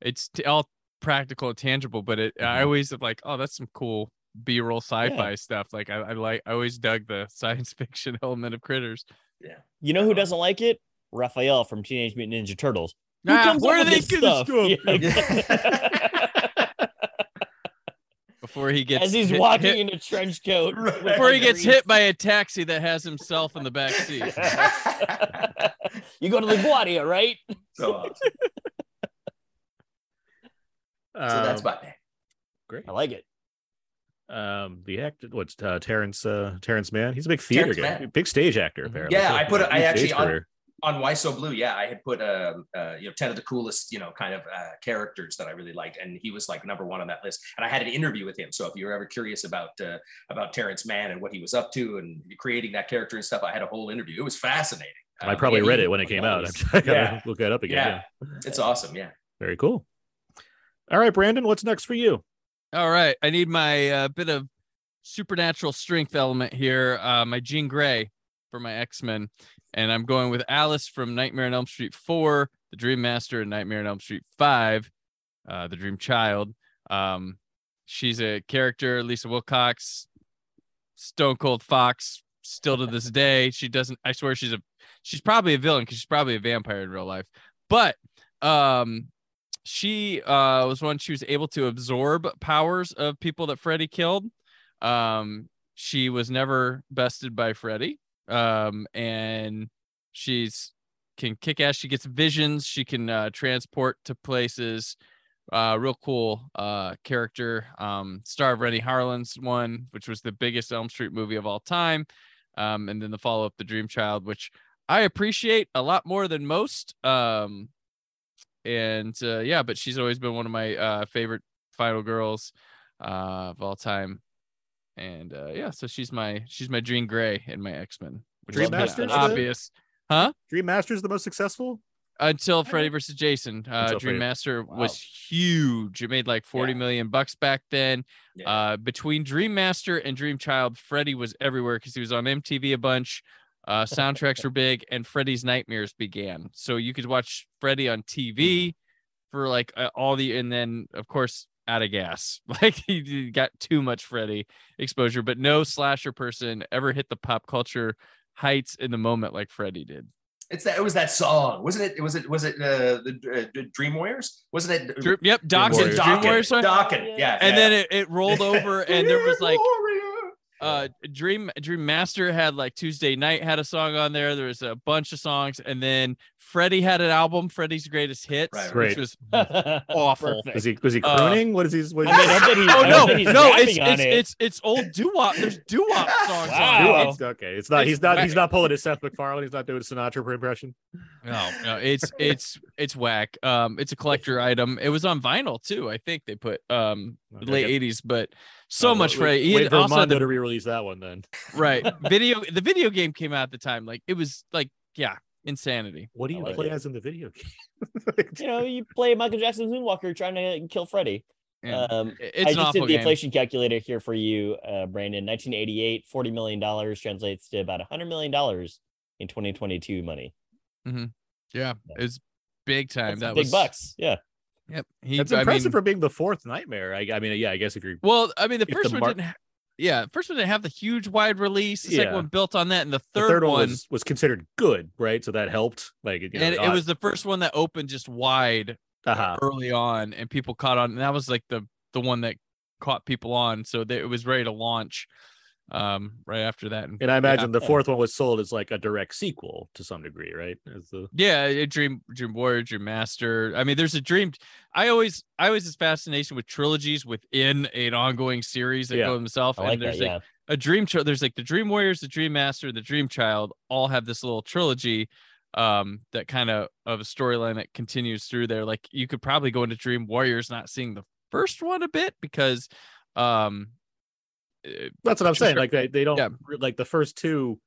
[SPEAKER 4] it's t- all practical and tangible but it i
[SPEAKER 5] Mhm.
[SPEAKER 4] always like oh that's some cool b-roll sci-fi stuff like I, I like i always dug the science fiction element of critters yeah
[SPEAKER 3] You know who doesn't like it? Raphael from Teenage Mutant Ninja Turtles. Who
[SPEAKER 4] Ah, where are they gonna
[SPEAKER 3] stuff? Yeah.
[SPEAKER 4] before he gets
[SPEAKER 3] As he's
[SPEAKER 4] hit-
[SPEAKER 3] walking
[SPEAKER 4] hit-
[SPEAKER 3] in a trench coat.
[SPEAKER 5] Right.
[SPEAKER 4] before he gets hit by a taxi that has himself in the back seat
[SPEAKER 3] you go to LaGuardia, right?
[SPEAKER 5] so, awesome. so that's
[SPEAKER 2] Um,
[SPEAKER 5] my pick.
[SPEAKER 2] great.
[SPEAKER 3] I like it.
[SPEAKER 2] Um, the actor, what's uh, Terrence uh, Terrence Mann? He's a big theater
[SPEAKER 5] Terrence
[SPEAKER 2] guy,
[SPEAKER 5] Mann.
[SPEAKER 2] big stage actor.
[SPEAKER 3] Mhm.
[SPEAKER 2] Apparently,
[SPEAKER 5] Yeah,
[SPEAKER 2] too.
[SPEAKER 5] I put it- I actually on-
[SPEAKER 2] career.
[SPEAKER 5] On Why So Blu, yeah, I had put um, uh, you know ten of the coolest you know kind of uh, characters that I really liked, and he was like number one on that list. And I had an interview with him, so if you're ever curious about uh, about Terrence Mann and what he was up to and creating that character and stuff, I had a whole interview. It was fascinating.
[SPEAKER 2] I
[SPEAKER 5] Um,
[SPEAKER 2] probably read it when it came out.
[SPEAKER 3] nice.
[SPEAKER 2] I gotta
[SPEAKER 5] Yeah.
[SPEAKER 2] look that up again.
[SPEAKER 5] Yeah.
[SPEAKER 2] Yeah.
[SPEAKER 5] It's awesome. Yeah.
[SPEAKER 2] very cool. All right, Brandon, what's next for you?
[SPEAKER 4] All right, I need my uh, bit of supernatural strength element here. Uh, my Jean Grey for my X Men, and I'm going with Alice from Nightmare on Elm Street Four, The Dream Master, and Nightmare on Elm Street Five, uh, The Dream Child. Um, she's a character, Lisa Wilcox, Stone Cold Fox. Still to this day, she doesn't. I swear she's a. She's probably a villain because she's probably a vampire in real life. But um, she uh was one she was able to absorb powers of people that Freddy killed. Um, she was never bested by Freddy. Um, and she's can kick ass. She gets visions. She can uh, transport to places. Uh, real cool uh character. Um, star of Renny Harlin's one, which was the biggest Elm Street movie of all time. Um, and then the follow up, The Dream Child, which I appreciate a lot more than most. Um, and uh, yeah, but she's always been one of my uh, favorite final girls uh, of all time. And uh, yeah, so she's my she's my Dream Grey in my X Men, which
[SPEAKER 2] Dream
[SPEAKER 4] is kinda
[SPEAKER 2] Master's the-
[SPEAKER 4] obvious
[SPEAKER 2] Dream Master's the most successful.
[SPEAKER 4] until Freddy versus Jason. Uh,
[SPEAKER 2] Until
[SPEAKER 4] Dream
[SPEAKER 2] Freddy-
[SPEAKER 4] Master
[SPEAKER 5] Wow.
[SPEAKER 4] was huge. It made like forty
[SPEAKER 5] Yeah.
[SPEAKER 4] million bucks back then.
[SPEAKER 5] Yeah.
[SPEAKER 4] Uh, between Dream Master and Dream Child, Freddy was everywhere because he was on MTV a bunch. Uh, soundtracks were big, and Freddy's Nightmares began. So you could watch Freddy on TV for like uh, all the, and then of course out of gas. Like he he got too much Freddy exposure, but no slasher person ever hit the pop culture heights in the moment like Freddy did.
[SPEAKER 5] It's that. It was that song, wasn't it? It Was it? Was it uh, the uh, Dream Warriors? Wasn't it?
[SPEAKER 4] Dream, yep, Docs
[SPEAKER 2] Warriors.
[SPEAKER 4] and Dream Warriors song.
[SPEAKER 5] Dokken, yeah.
[SPEAKER 4] and
[SPEAKER 5] yeah.
[SPEAKER 4] then it, it rolled over and there was like
[SPEAKER 5] Warrior.
[SPEAKER 4] Uh dream dream master had like Tuesday Knight had a song on there there was a bunch of songs and then freddie had an album freddie's greatest hits
[SPEAKER 5] Right,
[SPEAKER 2] right.
[SPEAKER 4] which was awful
[SPEAKER 3] Perfect.
[SPEAKER 2] Was he was he
[SPEAKER 4] Uh,
[SPEAKER 2] crooning? what is he? What is
[SPEAKER 3] I mean, I he,
[SPEAKER 4] oh no no it's it's,
[SPEAKER 3] it.
[SPEAKER 4] it's it's old doo-wop there's doo-wop songs
[SPEAKER 3] Wow.
[SPEAKER 4] on it.
[SPEAKER 2] It's- okay, it's not.
[SPEAKER 4] It's
[SPEAKER 2] He's not. He's not pulling his Seth MacFarlane. He's not doing a Sinatra impression.
[SPEAKER 4] no no it's it's it's whack um it's a collector item it was on vinyl too i think they put um
[SPEAKER 2] Okay,
[SPEAKER 4] late
[SPEAKER 2] good.
[SPEAKER 4] 80s but so
[SPEAKER 2] Uh,
[SPEAKER 4] much
[SPEAKER 2] wait-
[SPEAKER 4] freddie he
[SPEAKER 2] Wait
[SPEAKER 4] had
[SPEAKER 2] for
[SPEAKER 4] also had
[SPEAKER 2] Mondo
[SPEAKER 4] the
[SPEAKER 2] to re-release that one then.
[SPEAKER 4] right video the video game came out at the time like it was like yeah insanity
[SPEAKER 2] What do you
[SPEAKER 3] like
[SPEAKER 2] play
[SPEAKER 3] it.
[SPEAKER 2] as in the video game?
[SPEAKER 3] you know, you play Michael Jackson's Moonwalker trying to kill Freddy.
[SPEAKER 4] Yeah.
[SPEAKER 3] Um,
[SPEAKER 4] it's
[SPEAKER 3] I
[SPEAKER 4] an
[SPEAKER 3] just
[SPEAKER 4] awful
[SPEAKER 3] did the
[SPEAKER 4] game
[SPEAKER 3] inflation calculator here for you, uh, Brandon. 1988, 40 million dollars translates to about 100 million dollars in 2022 money.
[SPEAKER 4] yeah it's big time
[SPEAKER 3] That's
[SPEAKER 4] that
[SPEAKER 3] big
[SPEAKER 4] was
[SPEAKER 3] bucks. Yeah.
[SPEAKER 4] Yep. He,
[SPEAKER 2] That's
[SPEAKER 4] I
[SPEAKER 2] impressive
[SPEAKER 4] mean,
[SPEAKER 2] for being the fourth nightmare. I, I mean, yeah, I guess if you're
[SPEAKER 4] well, I mean, the first
[SPEAKER 2] the
[SPEAKER 4] one
[SPEAKER 2] mar-
[SPEAKER 4] didn't. Ha- yeah, first one didn't have the huge wide release. The second
[SPEAKER 2] Yeah.
[SPEAKER 4] one built on that, and the
[SPEAKER 2] The
[SPEAKER 4] third,
[SPEAKER 2] third one was, was considered good, right? So that helped. Like, you know,
[SPEAKER 4] and it was the first one that opened just wide
[SPEAKER 2] uh-huh.
[SPEAKER 4] early on, and people caught on. And that was like the the one that caught people on, so that it was ready to launch um right after that. And
[SPEAKER 2] And I imagine the fourth one was sold as like a direct sequel to some degree, right? As the
[SPEAKER 4] Yeah, a Dream Dream Warrior, Dream Master. I mean, there's a dream. I always I always this fascination with trilogies within an ongoing series that
[SPEAKER 2] Yeah.
[SPEAKER 4] go themselves.
[SPEAKER 3] Like
[SPEAKER 4] and
[SPEAKER 3] that.
[SPEAKER 4] there's
[SPEAKER 3] Yeah.
[SPEAKER 4] like a dream tri- there's like the Dream Warriors, the Dream Master, the Dream Child all have this little trilogy um that kind of of a storyline that continues through there. Like you could probably go into Dream Warriors not seeing the first one a bit because um uh,
[SPEAKER 2] That's what I'm saying.
[SPEAKER 4] Sure.
[SPEAKER 2] Like they, they don't
[SPEAKER 4] Yeah.
[SPEAKER 2] like the first two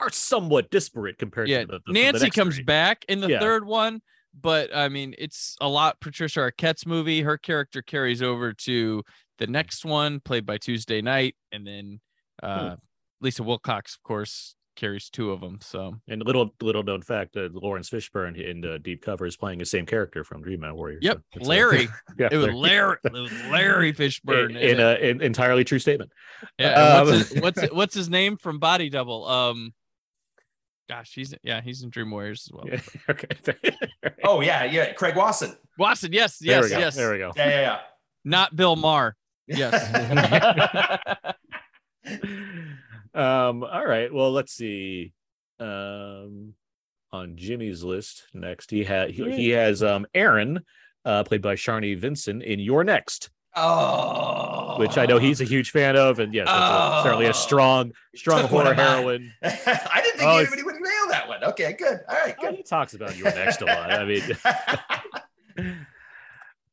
[SPEAKER 2] are somewhat disparate compared
[SPEAKER 4] yeah
[SPEAKER 2] to the, the- the
[SPEAKER 4] nancy
[SPEAKER 2] next
[SPEAKER 4] comes
[SPEAKER 2] three.
[SPEAKER 4] back in the
[SPEAKER 2] Yeah.
[SPEAKER 4] third one but i mean it's a lot patricia arquette's movie her character carries over to the next one played by Tuesday Knight and then
[SPEAKER 2] Hmm.
[SPEAKER 4] uh lisa wilcox of course carries two of them so
[SPEAKER 2] And little little known fact, uh, Laurence Fishburne in uh, Deep Cover is playing the same character from Dream Warriors.
[SPEAKER 4] yep
[SPEAKER 2] So it's a-
[SPEAKER 4] larry
[SPEAKER 2] yeah,
[SPEAKER 4] it was
[SPEAKER 2] Larry.
[SPEAKER 4] larry it was larry fishburne
[SPEAKER 2] in,
[SPEAKER 4] in
[SPEAKER 2] in a in entirely true statement.
[SPEAKER 4] yeah,
[SPEAKER 2] um,
[SPEAKER 4] what's, his, what's what's his name from body double um gosh he's yeah he's in dream warriors as well
[SPEAKER 2] Yeah, okay.
[SPEAKER 5] Oh yeah, yeah. Craig Wasson.
[SPEAKER 4] Wasson, yes yes
[SPEAKER 2] we go.
[SPEAKER 4] yes
[SPEAKER 2] There we go.
[SPEAKER 5] Yeah, yeah, yeah.
[SPEAKER 4] not bill maher. Yes.
[SPEAKER 2] Um. All right. Well, let's see. Um, on Jimmy's list next, he had he, he has um Erin, uh, played by Sharni Vinson in You're Next,
[SPEAKER 5] oh.
[SPEAKER 2] which I know he's a huge fan of, and yes, that's a, certainly
[SPEAKER 5] Oh.
[SPEAKER 2] a strong, strong horror heroine.
[SPEAKER 5] I didn't think
[SPEAKER 2] Oh,
[SPEAKER 5] anybody would nail that one. Okay, good. All right,
[SPEAKER 2] Oh,
[SPEAKER 5] good.
[SPEAKER 2] he talks about You're Next a lot. I mean,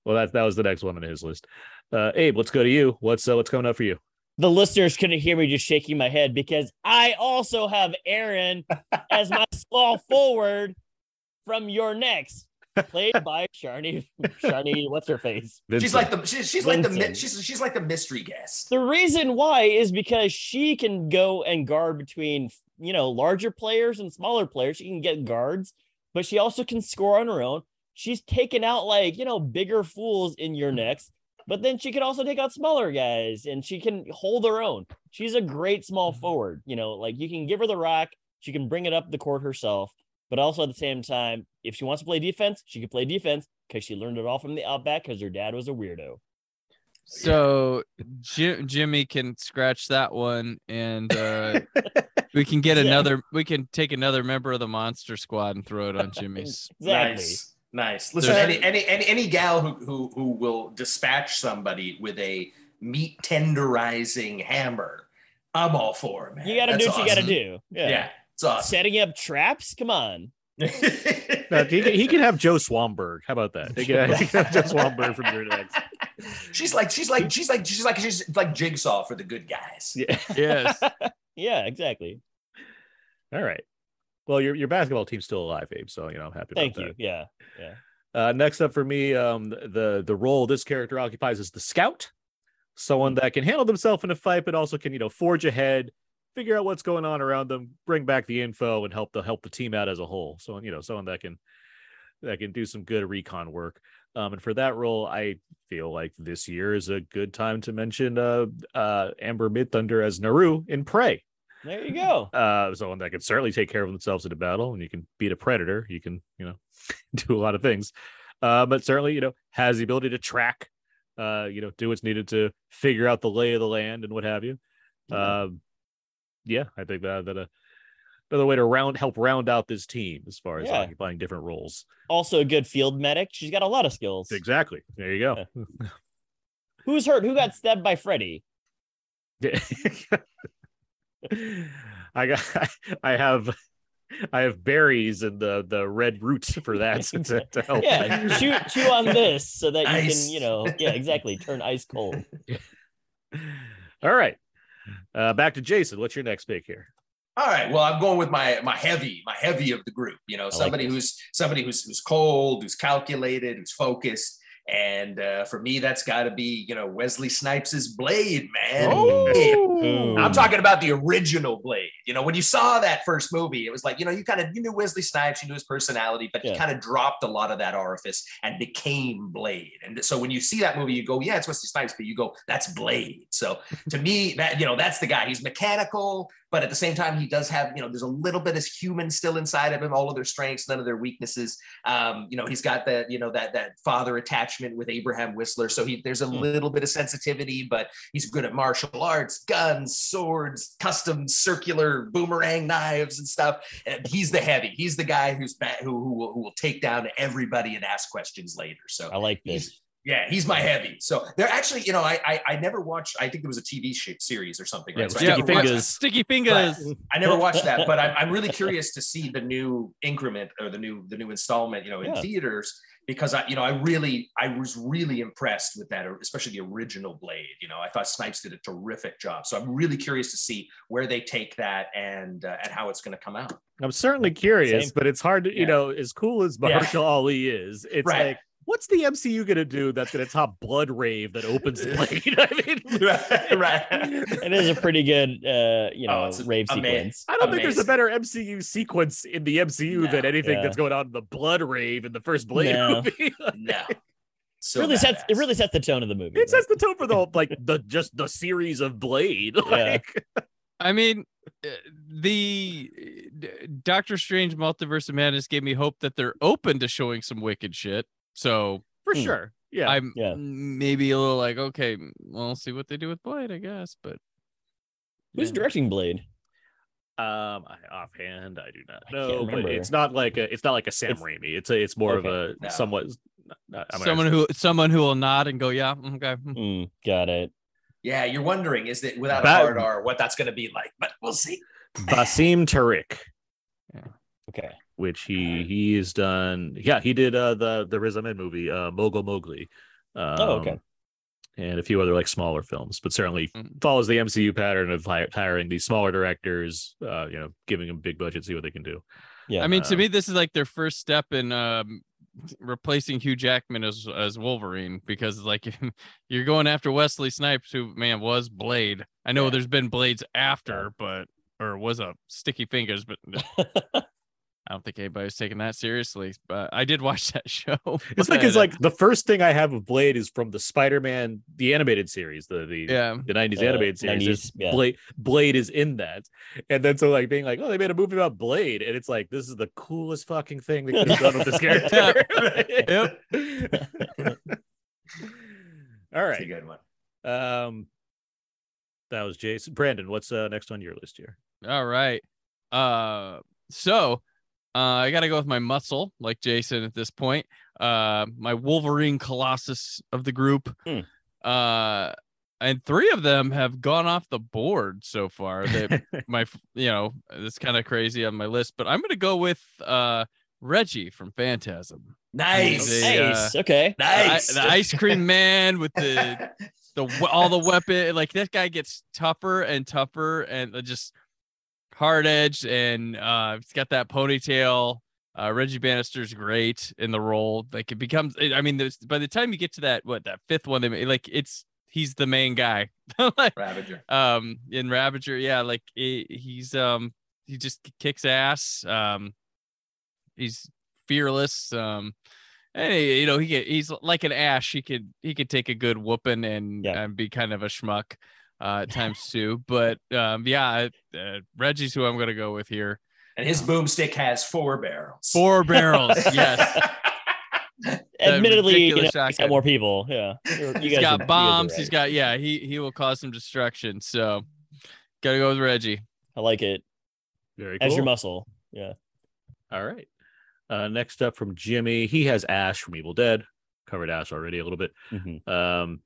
[SPEAKER 2] well, that that was the next one on his list. Uh, Abe, let's go to you. What's uh, what's coming up for you?
[SPEAKER 3] The listeners couldn't hear me just shaking my head because I also have Erin as my small forward from You're Next, played by Sharni. Sharni, what's her face?
[SPEAKER 5] she's like the she's, she's like the she's she's like the mystery guest.
[SPEAKER 3] The reason why is because she can go and guard between you know larger players and smaller players. She can get guards, but she also can score on her own. She's taken out like you know bigger fools in your next, but then she can also take out smaller guys and she can hold her own. She's a great small forward. You know, like you can give her the rock, she can bring it up the court herself, but also at the same time, if she wants to play defense, she can play defense because she learned it all from the outback because her dad was a weirdo.
[SPEAKER 4] So Jim, Jimmy can scratch that one, and uh, we can get
[SPEAKER 3] Yeah.
[SPEAKER 4] another. We can take another member of the Monster Squad and throw it on Jimmy's.
[SPEAKER 3] Exactly.
[SPEAKER 5] Nice, nice. Listen,
[SPEAKER 4] There's-
[SPEAKER 5] any, any any any gal who who who will dispatch somebody with a meat tenderizing hammer, I'm all for it, man.
[SPEAKER 3] You got to do
[SPEAKER 5] That's
[SPEAKER 3] what you got to do.
[SPEAKER 5] Yeah,
[SPEAKER 3] Yeah.
[SPEAKER 5] it's awesome.
[SPEAKER 3] Setting up traps? Come on.
[SPEAKER 2] Uh, he, can, he can have Joe Swanberg. How about that? He can, he can have Joe Swanberg from You're Next.
[SPEAKER 5] she's like she's like she's like she's like she's like jigsaw for the good guys.
[SPEAKER 2] Yeah.
[SPEAKER 4] Yes.
[SPEAKER 3] Yeah, exactly.
[SPEAKER 2] All right. Well, your your basketball team's still alive, Abe. So you know I'm happy.
[SPEAKER 3] To
[SPEAKER 2] thank
[SPEAKER 3] you. Yeah.
[SPEAKER 2] that. Uh, next up for me, um, the the role this character occupies is the scout, someone that can handle themselves in a fight, but also can you know forge ahead, figure out what's going on around them, bring back the info, and help the help the team out as a whole. So you know someone that can that can do some good recon work. Um, and for that role, I feel like this year is a good time to mention uh, uh, Amber Midthunder as Naru in Prey.
[SPEAKER 3] There you go.
[SPEAKER 2] uh someone that can certainly take care of themselves in a battle and you can beat a predator you can you know do a lot of things uh but certainly you know has the ability to track uh you know do what's needed to figure out the lay of the land and what have you um yeah i think that that uh, another way to round help round out this team as far as
[SPEAKER 3] Yeah.
[SPEAKER 2] occupying different roles
[SPEAKER 3] Also a good field medic. She's got a lot of skills.
[SPEAKER 2] exactly there you go
[SPEAKER 3] Who's hurt? Who got stabbed by Freddy?
[SPEAKER 2] i got i have i have berries and the the red roots for that to, to help
[SPEAKER 3] Yeah, chew, chew on this so that you
[SPEAKER 5] Ice.
[SPEAKER 3] can, you know, yeah, exactly, turn ice cold.
[SPEAKER 2] All right. Uh, back to Jason. What's your next pick here?
[SPEAKER 5] All right. Well, I'm going with my my heavy, my heavy of the group. You know,
[SPEAKER 3] like
[SPEAKER 5] somebody
[SPEAKER 3] this.
[SPEAKER 5] who's somebody who's who's cold, who's calculated, who's focused. And uh, for me, that's got to be you know Wesley Snipes' Blade, man.
[SPEAKER 3] Ooh.
[SPEAKER 5] I'm talking about the original Blade. You know, when you saw that first movie, it was like, you know, you kind of you knew Wesley Snipes, you knew his personality, but
[SPEAKER 3] Yeah.
[SPEAKER 5] he kind of dropped a lot of that orifice and became Blade. And so when you see that movie, you go, yeah, it's Wesley Snipes, but you go, that's Blade. So to me, that you know, that's the guy. He's mechanical, but at the same time, he does have, you know, there's a little bit of human still inside of him, all of their strengths, none of their weaknesses. Um, you know, he's got that, you know, that that father attachment with Abraham Whistler. So he there's a
[SPEAKER 3] Hmm.
[SPEAKER 5] little bit of sensitivity, but he's good at martial arts, guns, swords, custom circular boomerang knives and stuff. And he's the heavy. He's the guy who's who who will, who will take down everybody and ask questions later. So
[SPEAKER 3] I like this.
[SPEAKER 5] He's yeah, he's my heavy. So they're actually, you know, I I, I never watched. I think there was a TV sh- series or something.
[SPEAKER 3] Yeah,
[SPEAKER 5] Right? So I
[SPEAKER 3] Sticky
[SPEAKER 5] never watched-
[SPEAKER 3] Fingers.
[SPEAKER 4] Sticky fingers.
[SPEAKER 5] I never watched that, but I'm, I'm really curious to see the new increment or the new the new installment, you know, in
[SPEAKER 3] Yeah.
[SPEAKER 5] theaters because I, you know, I really I was really impressed with that, especially the original Blade. You know, I thought Snipes did a terrific job, so I'm really curious to see where they take that and uh, and how it's going to come out.
[SPEAKER 2] I'm certainly curious,
[SPEAKER 3] Same.
[SPEAKER 2] but it's hard to, you know, as cool as
[SPEAKER 5] Yeah.
[SPEAKER 2] Mahershala Ali is, it's
[SPEAKER 5] Right.
[SPEAKER 2] like, what's the MCU gonna do that's gonna top Blood Rave that opens the blade? I mean,
[SPEAKER 5] right, right.
[SPEAKER 3] It is a pretty good, uh, you
[SPEAKER 5] Oh,
[SPEAKER 3] know,
[SPEAKER 5] it's
[SPEAKER 3] rave
[SPEAKER 5] ama-
[SPEAKER 3] sequence.
[SPEAKER 2] I don't think there's a better MCU sequence in the MCU than anything
[SPEAKER 3] Yeah.
[SPEAKER 2] that's going on in the Blood Rave in the first Blade
[SPEAKER 3] No.
[SPEAKER 2] movie.
[SPEAKER 5] No, so
[SPEAKER 3] really sets it really sets the tone of the movie.
[SPEAKER 2] it sets the tone for the whole, like the just the series of Blade. Like,
[SPEAKER 4] I mean, uh, the uh, Doctor Strange Multiverse of Madness gave me hope that they're open to showing some wicked shit. So
[SPEAKER 2] for
[SPEAKER 3] Hmm.
[SPEAKER 2] sure. Yeah.
[SPEAKER 4] I'm
[SPEAKER 3] Yeah.
[SPEAKER 4] maybe a little like, okay, we'll see what they do with Blade, I guess. But
[SPEAKER 3] Who's
[SPEAKER 4] yeah.
[SPEAKER 3] directing Blade?
[SPEAKER 2] Um, I, offhand, I do not know, but it's not like a, it's not like a Sam
[SPEAKER 3] It's-
[SPEAKER 2] Raimi. It's a, it's more of a
[SPEAKER 5] No.
[SPEAKER 2] somewhat. I mean,
[SPEAKER 4] someone who someone who will nod and go, yeah, okay. hmm."
[SPEAKER 3] Mm, got it.
[SPEAKER 5] Yeah, you're wondering is that without
[SPEAKER 2] That-
[SPEAKER 5] a hard R what that's going to be like, but we'll see.
[SPEAKER 2] Bassam Tariq, Yeah.
[SPEAKER 3] Okay.
[SPEAKER 2] Which he he has done. Yeah, he did uh the the Riz Ahmed movie, uh Mogul Mowgli. Um,
[SPEAKER 3] Oh, okay.
[SPEAKER 2] And a few other like smaller films, but certainly
[SPEAKER 4] Mm.
[SPEAKER 2] follows the MCU pattern of hi- hiring these smaller directors, uh, you know, giving them big budget, see what they can do.
[SPEAKER 3] Yeah.
[SPEAKER 4] I mean, to
[SPEAKER 2] Uh,
[SPEAKER 4] me, this is like their first step in um, replacing Hugh Jackman as as Wolverine because like you're going after Wesley Snipes, who man was Blade. I know
[SPEAKER 5] Yeah.
[SPEAKER 4] there's been Blades after, but or was a Sticky Fingaz, but I don't think anybody's taking that seriously. But I did watch that show.
[SPEAKER 2] It's like it's like the first thing I have of Blade is from the Spider-Man the animated series, the the
[SPEAKER 4] yeah.
[SPEAKER 2] the 90s
[SPEAKER 3] Uh,
[SPEAKER 2] animated series.
[SPEAKER 3] 90s, yeah.
[SPEAKER 2] Blade Blade is in that. And then so like being like, oh, they made a movie about Blade. And it's like, this is the coolest fucking thing they could have done with this character.
[SPEAKER 4] Yep.
[SPEAKER 2] All right.
[SPEAKER 5] It's a good one.
[SPEAKER 2] Um that was Jason. Brandon, what's uh next on your list here?
[SPEAKER 4] All right. Uh, so uh, I got to go with my muscle, like Jason at this point. Uh, my Wolverine Colossus of the group.
[SPEAKER 3] Hmm.
[SPEAKER 4] Uh, and three of them have gone off the board so far. That my, you know, it's kind of crazy on my list, but I'm gonna go with uh Reggie from Phantasm.
[SPEAKER 5] Nice.
[SPEAKER 4] They, uh,
[SPEAKER 3] okay.
[SPEAKER 5] Nice.
[SPEAKER 4] the ice cream man with the the all the weapon like that guy gets tougher and tougher and uh, just hard edged and uh he's got that ponytail. Uh reggie bannister's great in the role. Like it becomes i mean there's by the time you get to that what that fifth one they made like it's he's the main guy. Like
[SPEAKER 5] Ravager.
[SPEAKER 4] um in ravager yeah like he- he's um he just kicks ass. Um he's fearless. Um and he- you know he he's like an ash he could he could take a good whooping and,
[SPEAKER 3] Yeah.
[SPEAKER 4] and be kind of a schmuck uh times two. but um yeah uh, reggie's who i'm gonna go with here
[SPEAKER 5] And his boomstick has four barrels.
[SPEAKER 4] four barrels yes
[SPEAKER 3] Admittedly, you know, he's got more people. Yeah. You
[SPEAKER 4] he's
[SPEAKER 3] guys are- you guys
[SPEAKER 4] got
[SPEAKER 3] are
[SPEAKER 4] bombs He's got yeah he he will cause some destruction so gotta go with reggie
[SPEAKER 3] I like it.
[SPEAKER 2] Very cool.
[SPEAKER 3] As your muscle. Yeah.
[SPEAKER 2] All right. Uh next up from Jimmy, he has Ash from Evil Dead. Covered Ash already a little bit.
[SPEAKER 3] Mhm.
[SPEAKER 2] Um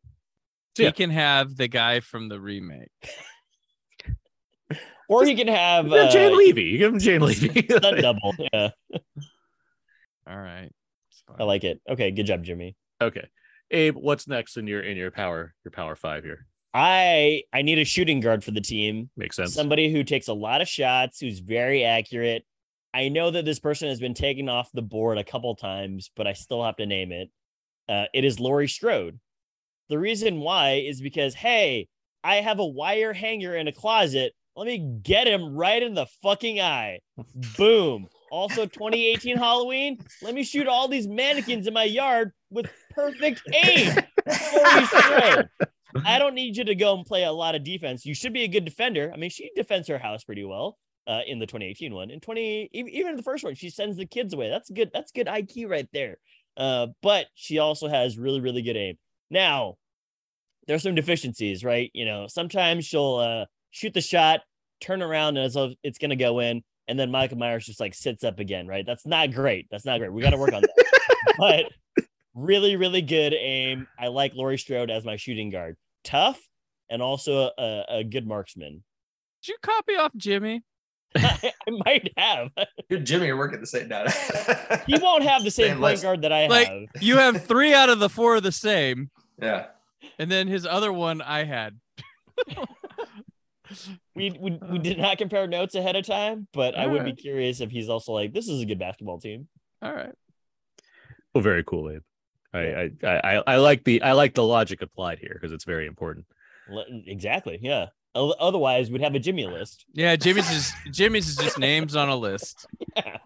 [SPEAKER 4] he
[SPEAKER 2] Yeah.
[SPEAKER 4] can have the guy from the remake
[SPEAKER 3] Or he can have
[SPEAKER 2] yeah,
[SPEAKER 3] uh,
[SPEAKER 2] Jane Levy. You give him Jane Levy.
[SPEAKER 3] stunt double. Yeah.
[SPEAKER 4] all right
[SPEAKER 3] I like it. Okay. Good job, Jimmy.
[SPEAKER 2] okay. Abe, what's next in your in your power your power five here?
[SPEAKER 3] I I need a shooting guard for the team.
[SPEAKER 2] Makes sense.
[SPEAKER 3] Somebody who takes a lot of shots, who's very accurate. I know that this person has been taken off the board a couple times, but I still have to name it. Uh, it is Laurie Strode. The reason why is because hey, I have a wire hanger in a closet. Let me get him right in the fucking eye. Boom. Also, 2018 Halloween. Let me shoot all these mannequins in my yard with perfect aim. I don't need you to go and play a lot of defense. You should be a good defender. I mean, she defends her house pretty well uh, in the 2018 one. In 20, e- even in the first one, she sends the kids away. That's good. That's good IQ right there. Uh, but she also has really, really good aim. Now, there's some deficiencies, right? You know, sometimes she'll uh, shoot the shot, turn around, and as though it's going to go in, and then Michael Myers just like sits up again, right? That's not great. That's not great. We got to work on that. but really, really good aim. I like Laurie Strode as my shooting guard. Tough and also a, a good marksman.
[SPEAKER 4] Did you copy off Jimmy?
[SPEAKER 3] I, I might have.
[SPEAKER 5] You and Jimmy are working the same now.
[SPEAKER 3] He won't have the same
[SPEAKER 5] Same
[SPEAKER 3] point
[SPEAKER 5] list.
[SPEAKER 3] guard that I
[SPEAKER 4] Like-
[SPEAKER 3] have.
[SPEAKER 4] You have three out of the four the same,
[SPEAKER 5] yeah.
[SPEAKER 4] And then his other one I had.
[SPEAKER 3] We, we we did not compare notes ahead of time, but I would be curious if he's also like, this is a good basketball team.
[SPEAKER 4] All right.
[SPEAKER 2] Well, very cool, Abe. I, I, I, I like the I like the logic applied here because it's very important.
[SPEAKER 3] Exactly. Yeah. Otherwise, we'd have a Jimmy list.
[SPEAKER 4] Yeah, Jimmy's is Jimmy's is just names on a list. Yeah,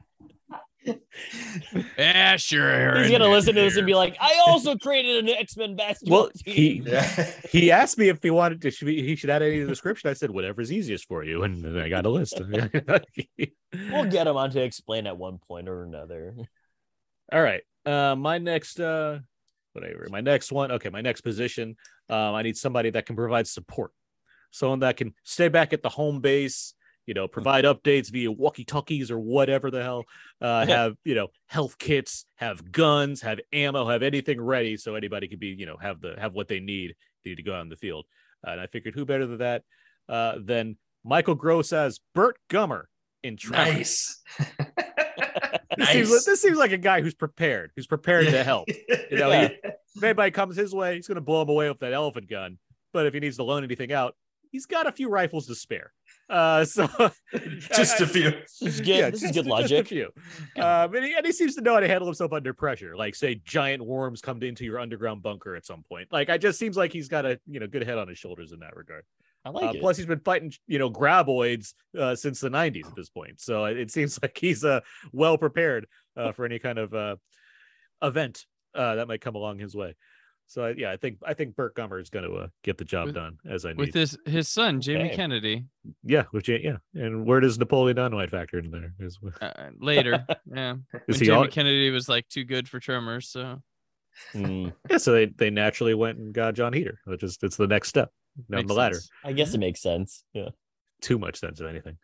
[SPEAKER 4] sure. Aaron,
[SPEAKER 3] He's gonna
[SPEAKER 4] you're
[SPEAKER 3] listen to this and be like, I also created an X Men basketball
[SPEAKER 2] Well,
[SPEAKER 3] team.
[SPEAKER 2] he
[SPEAKER 5] Yeah.
[SPEAKER 2] he asked me if he wanted to should we, he should add any of the description. I said whatever's easiest for you, and then I got a list.
[SPEAKER 3] We'll get him on to explain at one point or another.
[SPEAKER 2] All right. Uh, my next, uh, whatever, my next one. Okay, my next position. Um, I need somebody that can provide support, someone that can stay back at the home base. You know, provide updates via walkie-talkies or whatever the hell. Uh, have you know health kits, have guns, have ammo, have anything ready so anybody could be you know have the have what they need need to go out in the field. Uh, and I figured who better than that uh, than Michael Gross as Burt Gummer in Tremors.
[SPEAKER 5] Nice.
[SPEAKER 2] This, seems, this seems like a guy who's prepared, who's prepared to help. You know,
[SPEAKER 3] Yeah.
[SPEAKER 2] he- if anybody comes his way, he's going to blow him away with that elephant gun. But if he needs to loan anything out, he's got a few rifles to spare. Uh, so
[SPEAKER 5] Just
[SPEAKER 2] a
[SPEAKER 5] a few.
[SPEAKER 3] This is good. this is good logic.
[SPEAKER 2] Just a few. Um, and, he, and he seems to know how to handle himself under pressure. Like, say, giant worms come into your underground bunker at some point. Like, I just seems like he's got a you know good head on his shoulders in that regard.
[SPEAKER 3] I
[SPEAKER 2] Uh,
[SPEAKER 3] like it.
[SPEAKER 2] plus, he's been fighting, you know, graboids uh, since the '90s at this point. So it, it seems like he's uh, well prepared uh, for any kind of uh, event uh, that might come along his way. So I- yeah, I think I think Burt Gummer is going to uh, get the job
[SPEAKER 4] With-
[SPEAKER 2] done as I need.
[SPEAKER 4] with his his son Jamie
[SPEAKER 3] Okay.
[SPEAKER 4] Kennedy
[SPEAKER 2] yeah, with yeah. And where does Napoleon Dynamite factor in there? Is,
[SPEAKER 4] uh, later. Yeah, when
[SPEAKER 2] is he
[SPEAKER 4] Jamie
[SPEAKER 2] all,
[SPEAKER 4] Kennedy was like too good for Tremors. So
[SPEAKER 3] Mm,
[SPEAKER 2] yeah, so they, they naturally went and got Jon Heder, which is it's the next step down
[SPEAKER 4] makes
[SPEAKER 2] the ladder.
[SPEAKER 4] sense.
[SPEAKER 3] I guess it makes sense. Yeah.
[SPEAKER 2] too much sense of anything.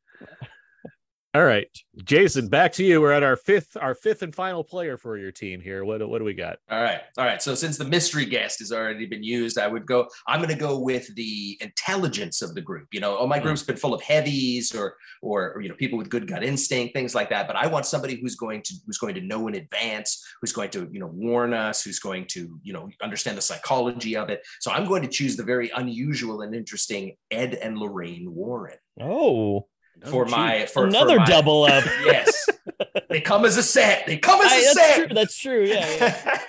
[SPEAKER 2] All right, Jason, back to you. We're at our fifth, our fifth and final player for your team here. What what do we got?
[SPEAKER 5] All right. All right. So since the mystery guest has already been used, I would go, I'm going to go with the intelligence of the group. You know, oh, my
[SPEAKER 2] Hmm.
[SPEAKER 5] group's been full of heavies or, or, or, you know, people with good gut instinct, things like that. But I want somebody who's going to, who's going to know in advance, who's going to, you know, warn us, who's going to, you know, understand the psychology of it. So I'm going to choose the very unusual and interesting Ed and Lorraine Warren
[SPEAKER 3] Oh,
[SPEAKER 5] for my, for, for
[SPEAKER 3] another
[SPEAKER 5] my-
[SPEAKER 3] double up.
[SPEAKER 5] Yes. they come as a set. They come as
[SPEAKER 3] I-
[SPEAKER 5] a
[SPEAKER 3] that's
[SPEAKER 5] set
[SPEAKER 3] true. That's true. Yeah.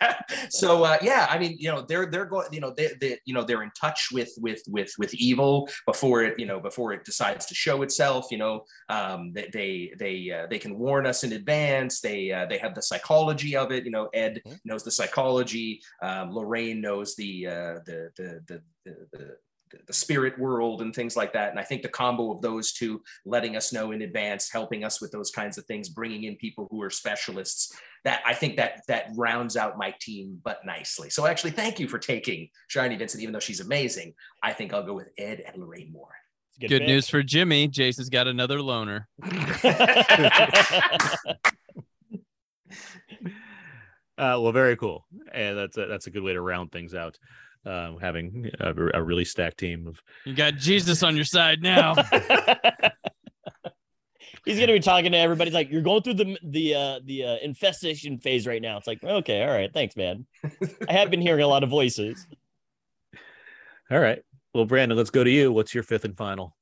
[SPEAKER 3] yeah.
[SPEAKER 5] so uh, yeah, I mean, you know, they're they're going, you know, they they you know they're in touch with with with with evil before it, you know, before it decides to show itself. You know, um, they they they, uh, they can warn us in advance. They uh, they have the psychology of it. You know, Ed
[SPEAKER 3] Mhm.
[SPEAKER 5] knows the psychology. Um, Lorraine knows the uh, the the the the, the the spirit world and things like that. And I think the combo of those two, letting us know in advance, helping us with those kinds of things, bringing in people who are specialists, that I think that that rounds out my team but nicely. So actually, thank you for taking Sharni Vinson, even though she's amazing. I think I'll go with Ed and Lorraine Moore.
[SPEAKER 3] It's a
[SPEAKER 4] Good news for Jimmy. Jason's got another loner.
[SPEAKER 2] Uh, well, very cool, and that's a, that's a good way to round things out. Um, having a, a really stacked team of
[SPEAKER 4] You got Jesus on your side now.
[SPEAKER 3] He's gonna be talking to everybody. He's like, "You're going through the the uh, the uh, infestation phase right now." It's like, okay, all right, thanks, man. I have been hearing a lot of voices.
[SPEAKER 2] All right. Well, Brandon, let's go to you. What's your fifth and final?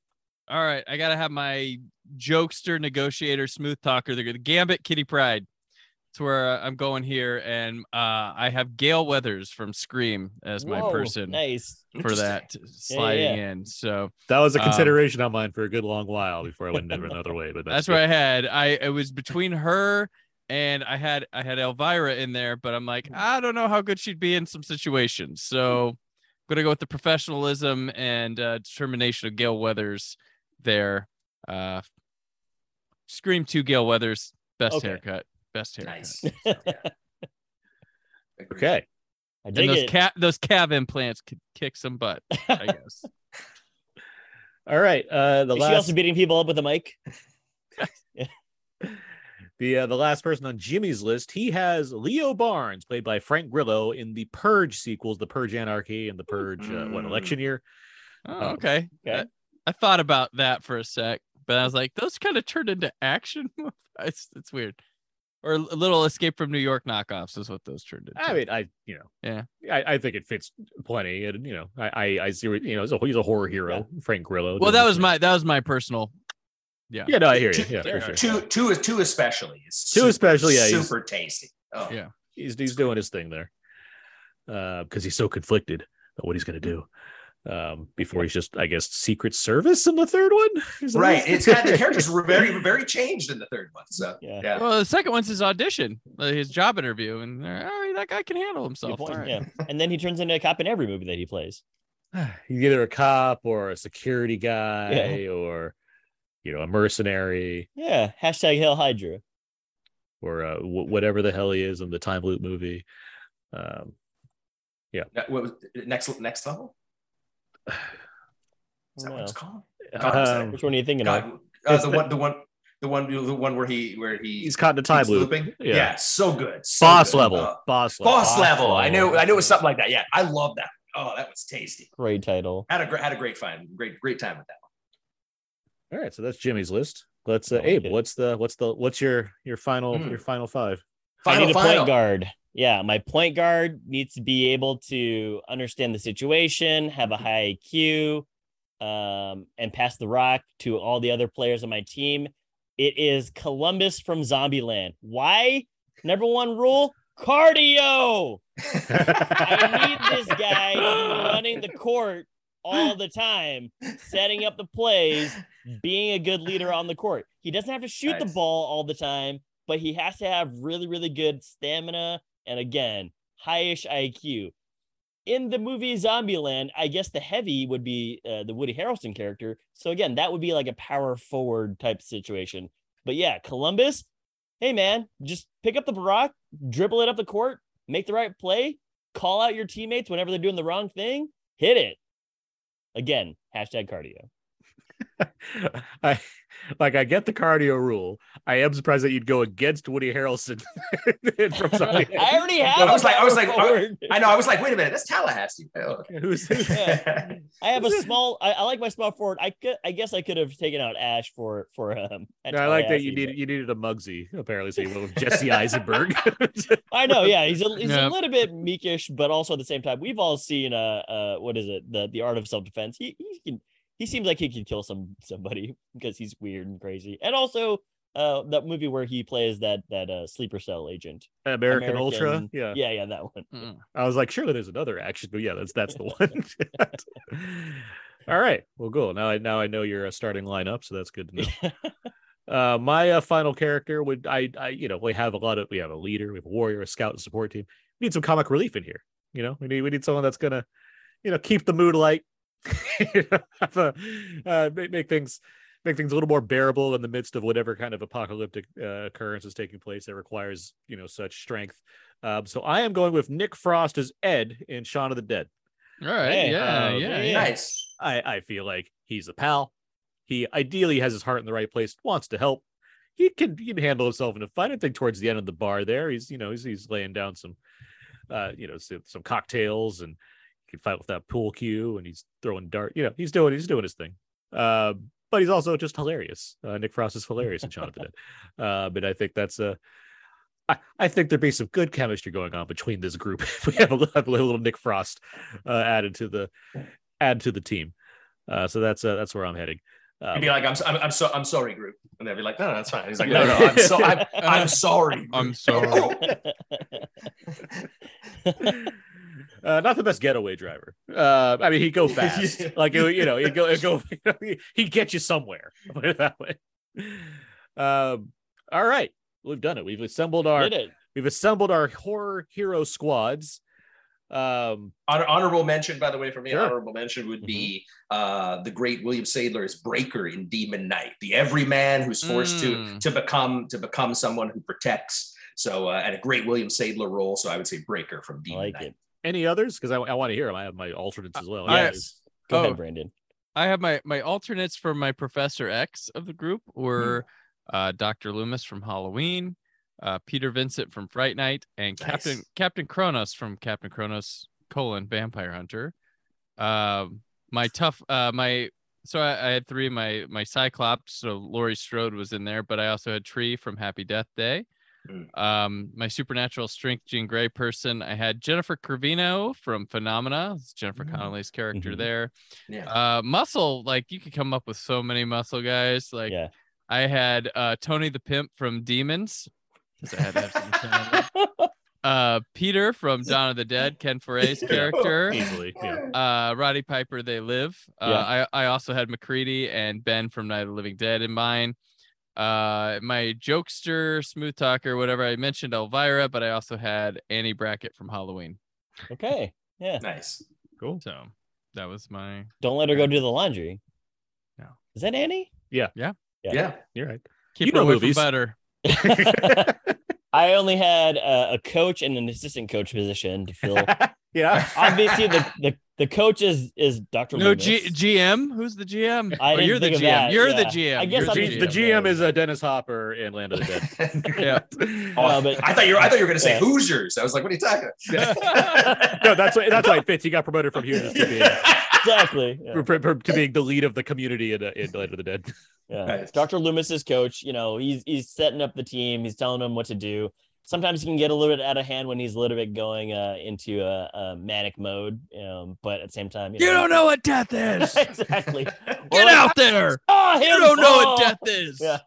[SPEAKER 4] All right, I gotta have my jokester, negotiator, smooth talker, the, the Gambit, Kitty Pryde. That's where I'm going here, and uh, I have Gale Weathers from Scream as my
[SPEAKER 3] Whoa,
[SPEAKER 4] person
[SPEAKER 3] Nice.
[SPEAKER 4] for that sliding
[SPEAKER 3] yeah.
[SPEAKER 4] in. So
[SPEAKER 2] That was a
[SPEAKER 4] Um,
[SPEAKER 2] consideration on mine for a good long while before I went another way. But
[SPEAKER 4] that's
[SPEAKER 2] that's,
[SPEAKER 4] what I had. I it was between her and I had I had Elvira in there, but I'm like I don't know how good she'd be in some situations. So I'm gonna go with the professionalism and uh, determination of Gale Weathers there. Uh, Scream two Gale Weathers best
[SPEAKER 3] Okay.
[SPEAKER 4] haircut, best haircut.
[SPEAKER 5] Nice. Yeah.
[SPEAKER 2] Okay.
[SPEAKER 3] I
[SPEAKER 4] And
[SPEAKER 3] dig
[SPEAKER 4] those
[SPEAKER 3] it.
[SPEAKER 4] cat those calf implants could kick some butt, I guess.
[SPEAKER 2] All right. Uh, the
[SPEAKER 3] Is she also beating people up with a mic?
[SPEAKER 2] the uh, the last person on Jimmy's list, he has Leo Barnes, played by Frank Grillo in the Purge sequels, the Purge Anarchy and the Purge uh, what
[SPEAKER 5] Mm.
[SPEAKER 2] election year.
[SPEAKER 4] Oh, okay.
[SPEAKER 3] Okay.
[SPEAKER 4] I, I thought about that for a sec, but I was like, those kind of turned into action. it's it's weird. Or a little Escape from New York knockoffs is what those turned into.
[SPEAKER 2] I mean, I you know,
[SPEAKER 4] Yeah.
[SPEAKER 2] I, I think it fits plenty, and you know, I I, I see what- you know, he's a, he's a horror hero, Frank Grillo.
[SPEAKER 4] well, that was my that was my personal. Yeah.
[SPEAKER 2] yeah, no, I hear you,
[SPEAKER 5] Two-
[SPEAKER 2] yeah, for sure.
[SPEAKER 5] Two, two, is two especially. Is
[SPEAKER 2] Two
[SPEAKER 5] super-
[SPEAKER 2] especially, yeah, he's-
[SPEAKER 5] super tasty. Oh,
[SPEAKER 4] Yeah.
[SPEAKER 2] he's he's doing his thing there, uh, because he's so conflicted about what he's gonna do. Um, before he's just, I guess, Secret Service in the third one. Is
[SPEAKER 5] right.
[SPEAKER 2] what-
[SPEAKER 5] It's kind of the characters were very, very changed in the third one. So
[SPEAKER 3] Yeah.
[SPEAKER 5] yeah.
[SPEAKER 4] Well, the second one's his audition, uh, his job interview, and they're, oh, that guy can handle himself.
[SPEAKER 3] point,
[SPEAKER 4] All right.
[SPEAKER 3] Yeah. And then he turns into a cop in every movie that he plays.
[SPEAKER 2] he's either a cop or a security guy or you know a mercenary
[SPEAKER 3] Yeah. Hashtag Hail Hydra.
[SPEAKER 2] or uh, w- whatever the hell he is in the time loop movie um
[SPEAKER 5] That- What was next? Next level? Is that what it's called? God, is that-
[SPEAKER 2] um,
[SPEAKER 3] Which one are you thinking of?
[SPEAKER 5] Uh, the
[SPEAKER 2] the-
[SPEAKER 5] one, the one, the one, the one where he, where he
[SPEAKER 2] he's caught in a time loop
[SPEAKER 5] looping.
[SPEAKER 2] Yeah.
[SPEAKER 5] Yeah. so good. so
[SPEAKER 2] boss
[SPEAKER 5] good.
[SPEAKER 2] level
[SPEAKER 5] Uh,
[SPEAKER 2] boss level
[SPEAKER 5] boss
[SPEAKER 3] Boss
[SPEAKER 5] level. I knew, I knew it was something like that. Yeah, I love that. Oh, that was tasty.
[SPEAKER 3] Great title.
[SPEAKER 5] Had a great, had a great fun, great, great time with that. One.
[SPEAKER 2] All right so that's jimmy's list let's uh,
[SPEAKER 3] I like
[SPEAKER 2] abe
[SPEAKER 3] it.
[SPEAKER 2] what's the what's the what's your your final
[SPEAKER 5] Hmm.
[SPEAKER 2] your final five
[SPEAKER 3] I
[SPEAKER 5] Final,
[SPEAKER 3] need a
[SPEAKER 5] final.
[SPEAKER 3] point guard. Yeah, my point guard needs to be able to understand the situation, have a high IQ, um, and pass the rock to all the other players on my team. It is Columbus from Zombieland. Why? Number one rule: cardio. I need this guy running the court all the time, setting up the plays, being a good leader on the court. He doesn't have to shoot the ball all the time, but he has to have really, really good stamina and again, highish IQ. In the movie Zombieland, I guess the heavy would be uh, the Woody Harrelson character. So again, that would be like a power forward type situation. But yeah, Columbus, hey man, just pick up the rock, dribble it up the court, make the right play, call out your teammates whenever they're doing the wrong thing, hit it. Again, hashtag cardio.
[SPEAKER 2] I like I get the cardio rule. I am surprised that you'd go against Woody Harrelson from somebody.
[SPEAKER 3] I already have.
[SPEAKER 5] I was like- I was like, I-
[SPEAKER 3] forward.
[SPEAKER 5] I know. I was like, wait a minute, that's Tallahassee. Oh, okay.
[SPEAKER 2] Who's who's-
[SPEAKER 3] Yeah. I have a small. I, I like my small forward. I could. I guess I could have taken out Ash for for um.
[SPEAKER 2] No, I like that you
[SPEAKER 3] Tallahassee,
[SPEAKER 2] needed you needed a Muggsy apparently, so you went with Jesse Eisenberg.
[SPEAKER 3] I know. Yeah, he's a he's
[SPEAKER 4] Yeah.
[SPEAKER 3] a little bit meekish, but also at the same time, we've all seen uh uh what is it the the art of self defense. He he can he seems like he could kill some somebody because he's weird and crazy, and also uh that movie where he plays that that uh sleeper cell agent.
[SPEAKER 2] American, Ultra. Yeah.
[SPEAKER 3] Yeah, yeah, that one.
[SPEAKER 4] Mm.
[SPEAKER 2] I was like, surely there's another action, but yeah, that's that's the one. All right. Well, cool. Now I now I know your uh, starting lineup, so that's good to know. Uh, my uh, final character would I, I you know we have a lot of we have a leader, we have a warrior, a scout, and support team. We need some comic relief in here. You know, we need we need someone that's gonna, you know, keep the mood light, You know, have a, uh, make, make things make things a little more bearable in the midst of whatever kind of apocalyptic uh, occurrence is taking place that requires you know such strength. Um, so I am going with Nick Frost as Ed in Shaun of the Dead.
[SPEAKER 4] All right.
[SPEAKER 3] Hey,
[SPEAKER 4] yeah,
[SPEAKER 2] uh,
[SPEAKER 4] yeah,
[SPEAKER 3] yeah.
[SPEAKER 4] yeah.
[SPEAKER 5] Nice.
[SPEAKER 2] I, I feel like he's a pal. He ideally has his heart in the right place, wants to help. He can he can handle himself in a fight. I think towards the end of the bar there, he's you know he's he's laying down some, uh you know some, some cocktails and he can fight with that pool cue and he's throwing dart. You know he's doing he's doing his thing. Uh, but he's also just hilarious. Uh, Nick Frost is hilarious in Shaun of the Dead. Uh, but I think that's a. I, I think there'd be some good chemistry going on between this group if we have a, little- have a little Nick Frost uh, added to the add to the team. Uh, so that's uh, that's where I'm heading. Um,
[SPEAKER 5] He'd be like, I'm, I'm, I'm so I'm sorry, group, and they'd be like, no, no, that's fine. He's like, no, no, I'm so I'm, I'm sorry.
[SPEAKER 4] I'm sorry.
[SPEAKER 2] uh, not the best getaway driver. Uh, I mean, he'd go fast.
[SPEAKER 5] Yeah.
[SPEAKER 2] Like it- you know, he'd go, he'd go. he'd get you somewhere. Put it that way. Um, all right, we've done it. We've assembled our
[SPEAKER 3] Did it?
[SPEAKER 2] we've assembled our horror hero squads. Um,
[SPEAKER 5] Honor, honorable mention, by the way, for me,
[SPEAKER 2] Sure.
[SPEAKER 5] honorable mention would be uh, the great William Sadler's Breaker in Demon Knight, the everyman who's forced
[SPEAKER 4] Mm.
[SPEAKER 5] to to become to become someone who protects. So, uh, and a great William Sadler role. So, I would say Breaker from
[SPEAKER 3] I
[SPEAKER 5] Demon
[SPEAKER 3] like
[SPEAKER 5] Knight.
[SPEAKER 3] it.
[SPEAKER 2] Any others? Because I, I want to hear them. I have my alternates as well.
[SPEAKER 4] I-
[SPEAKER 3] Yes. Go
[SPEAKER 4] Oh.
[SPEAKER 3] ahead, Brandon.
[SPEAKER 4] I have my my alternates for my Professor X of the group were uh, Dr. Loomis from Halloween, uh, Peter Vincent from Fright Night, and Captain
[SPEAKER 5] Nice.
[SPEAKER 4] Captain Kronos from Captain Kronos colon Vampire Hunter. Um, my tough uh, my so I, I had three. My my Cyclops, so Laurie Strode was in there, but I also had Tree from Happy Death Day.
[SPEAKER 5] Mm.
[SPEAKER 4] Um, my supernatural strength Jean Grey person, I had Jennifer Corvino from Phenomena. It's Jennifer
[SPEAKER 5] Mm.
[SPEAKER 4] Connelly's character
[SPEAKER 3] Mhm.
[SPEAKER 4] there.
[SPEAKER 5] Yeah.
[SPEAKER 4] Uh, muscle, like you could come up with so many muscle guys. Like
[SPEAKER 3] yeah.
[SPEAKER 4] I had uh Tony the Pimp from Demons. I had to have uh Peter from Dawn of the Dead, Ken Foree's character.
[SPEAKER 2] easily. Yeah.
[SPEAKER 4] Uh Roddy Piper, They Live. Uh
[SPEAKER 3] Yeah.
[SPEAKER 4] I, I also had MacReady and Ben from Night of the Living Dead in mine. Uh my jokester, smooth talker, whatever I mentioned Elvira, but I also had Annie Brackett from Halloween.
[SPEAKER 3] okay. Yeah.
[SPEAKER 5] Nice.
[SPEAKER 2] Cool.
[SPEAKER 4] So that was my
[SPEAKER 3] Don't let her go do the laundry.
[SPEAKER 4] No.
[SPEAKER 3] Is that Annie?
[SPEAKER 5] Yeah. Yeah yeah, yeah.
[SPEAKER 2] you're right.
[SPEAKER 4] keep
[SPEAKER 2] You
[SPEAKER 4] her
[SPEAKER 2] know movies.
[SPEAKER 4] from butter.
[SPEAKER 3] I only had uh, a coach and an assistant coach position to fill.
[SPEAKER 2] yeah.
[SPEAKER 3] Obviously, the, the the coach is is Dr.
[SPEAKER 4] No
[SPEAKER 3] Loomis.
[SPEAKER 4] G- GM. Who's the GM?
[SPEAKER 3] I
[SPEAKER 4] Or you're the GM.
[SPEAKER 3] that,
[SPEAKER 4] You're
[SPEAKER 3] yeah.
[SPEAKER 4] the GM.
[SPEAKER 3] I guess
[SPEAKER 4] You're
[SPEAKER 3] I'm
[SPEAKER 2] G-
[SPEAKER 4] the
[SPEAKER 2] the
[SPEAKER 4] GM.
[SPEAKER 2] GM is uh, Dennis Hopper in Land of the Dead.
[SPEAKER 4] Yeah.
[SPEAKER 5] Oh,
[SPEAKER 3] but-
[SPEAKER 5] I thought you were I thought you were gonna say
[SPEAKER 3] Yeah.
[SPEAKER 5] Hoosiers. I was like, what are you talking About?
[SPEAKER 2] no, that's why, that's why it fits. He got promoted from Houston to being
[SPEAKER 3] exactly. Yeah.
[SPEAKER 2] for- for- to being the lead of the community in, uh, in Land of the Dead.
[SPEAKER 3] Yeah.
[SPEAKER 5] Nice.
[SPEAKER 3] Dr. Loomis's coach, you know, he's he's setting up the team, he's telling them what to do. Sometimes he can get a little bit out of hand when he's a little bit going uh, into a, a manic mode, um, but at the same time,
[SPEAKER 4] You don't know what death is.
[SPEAKER 3] exactly.
[SPEAKER 4] Get out there. You don't know what death is.
[SPEAKER 3] Yeah.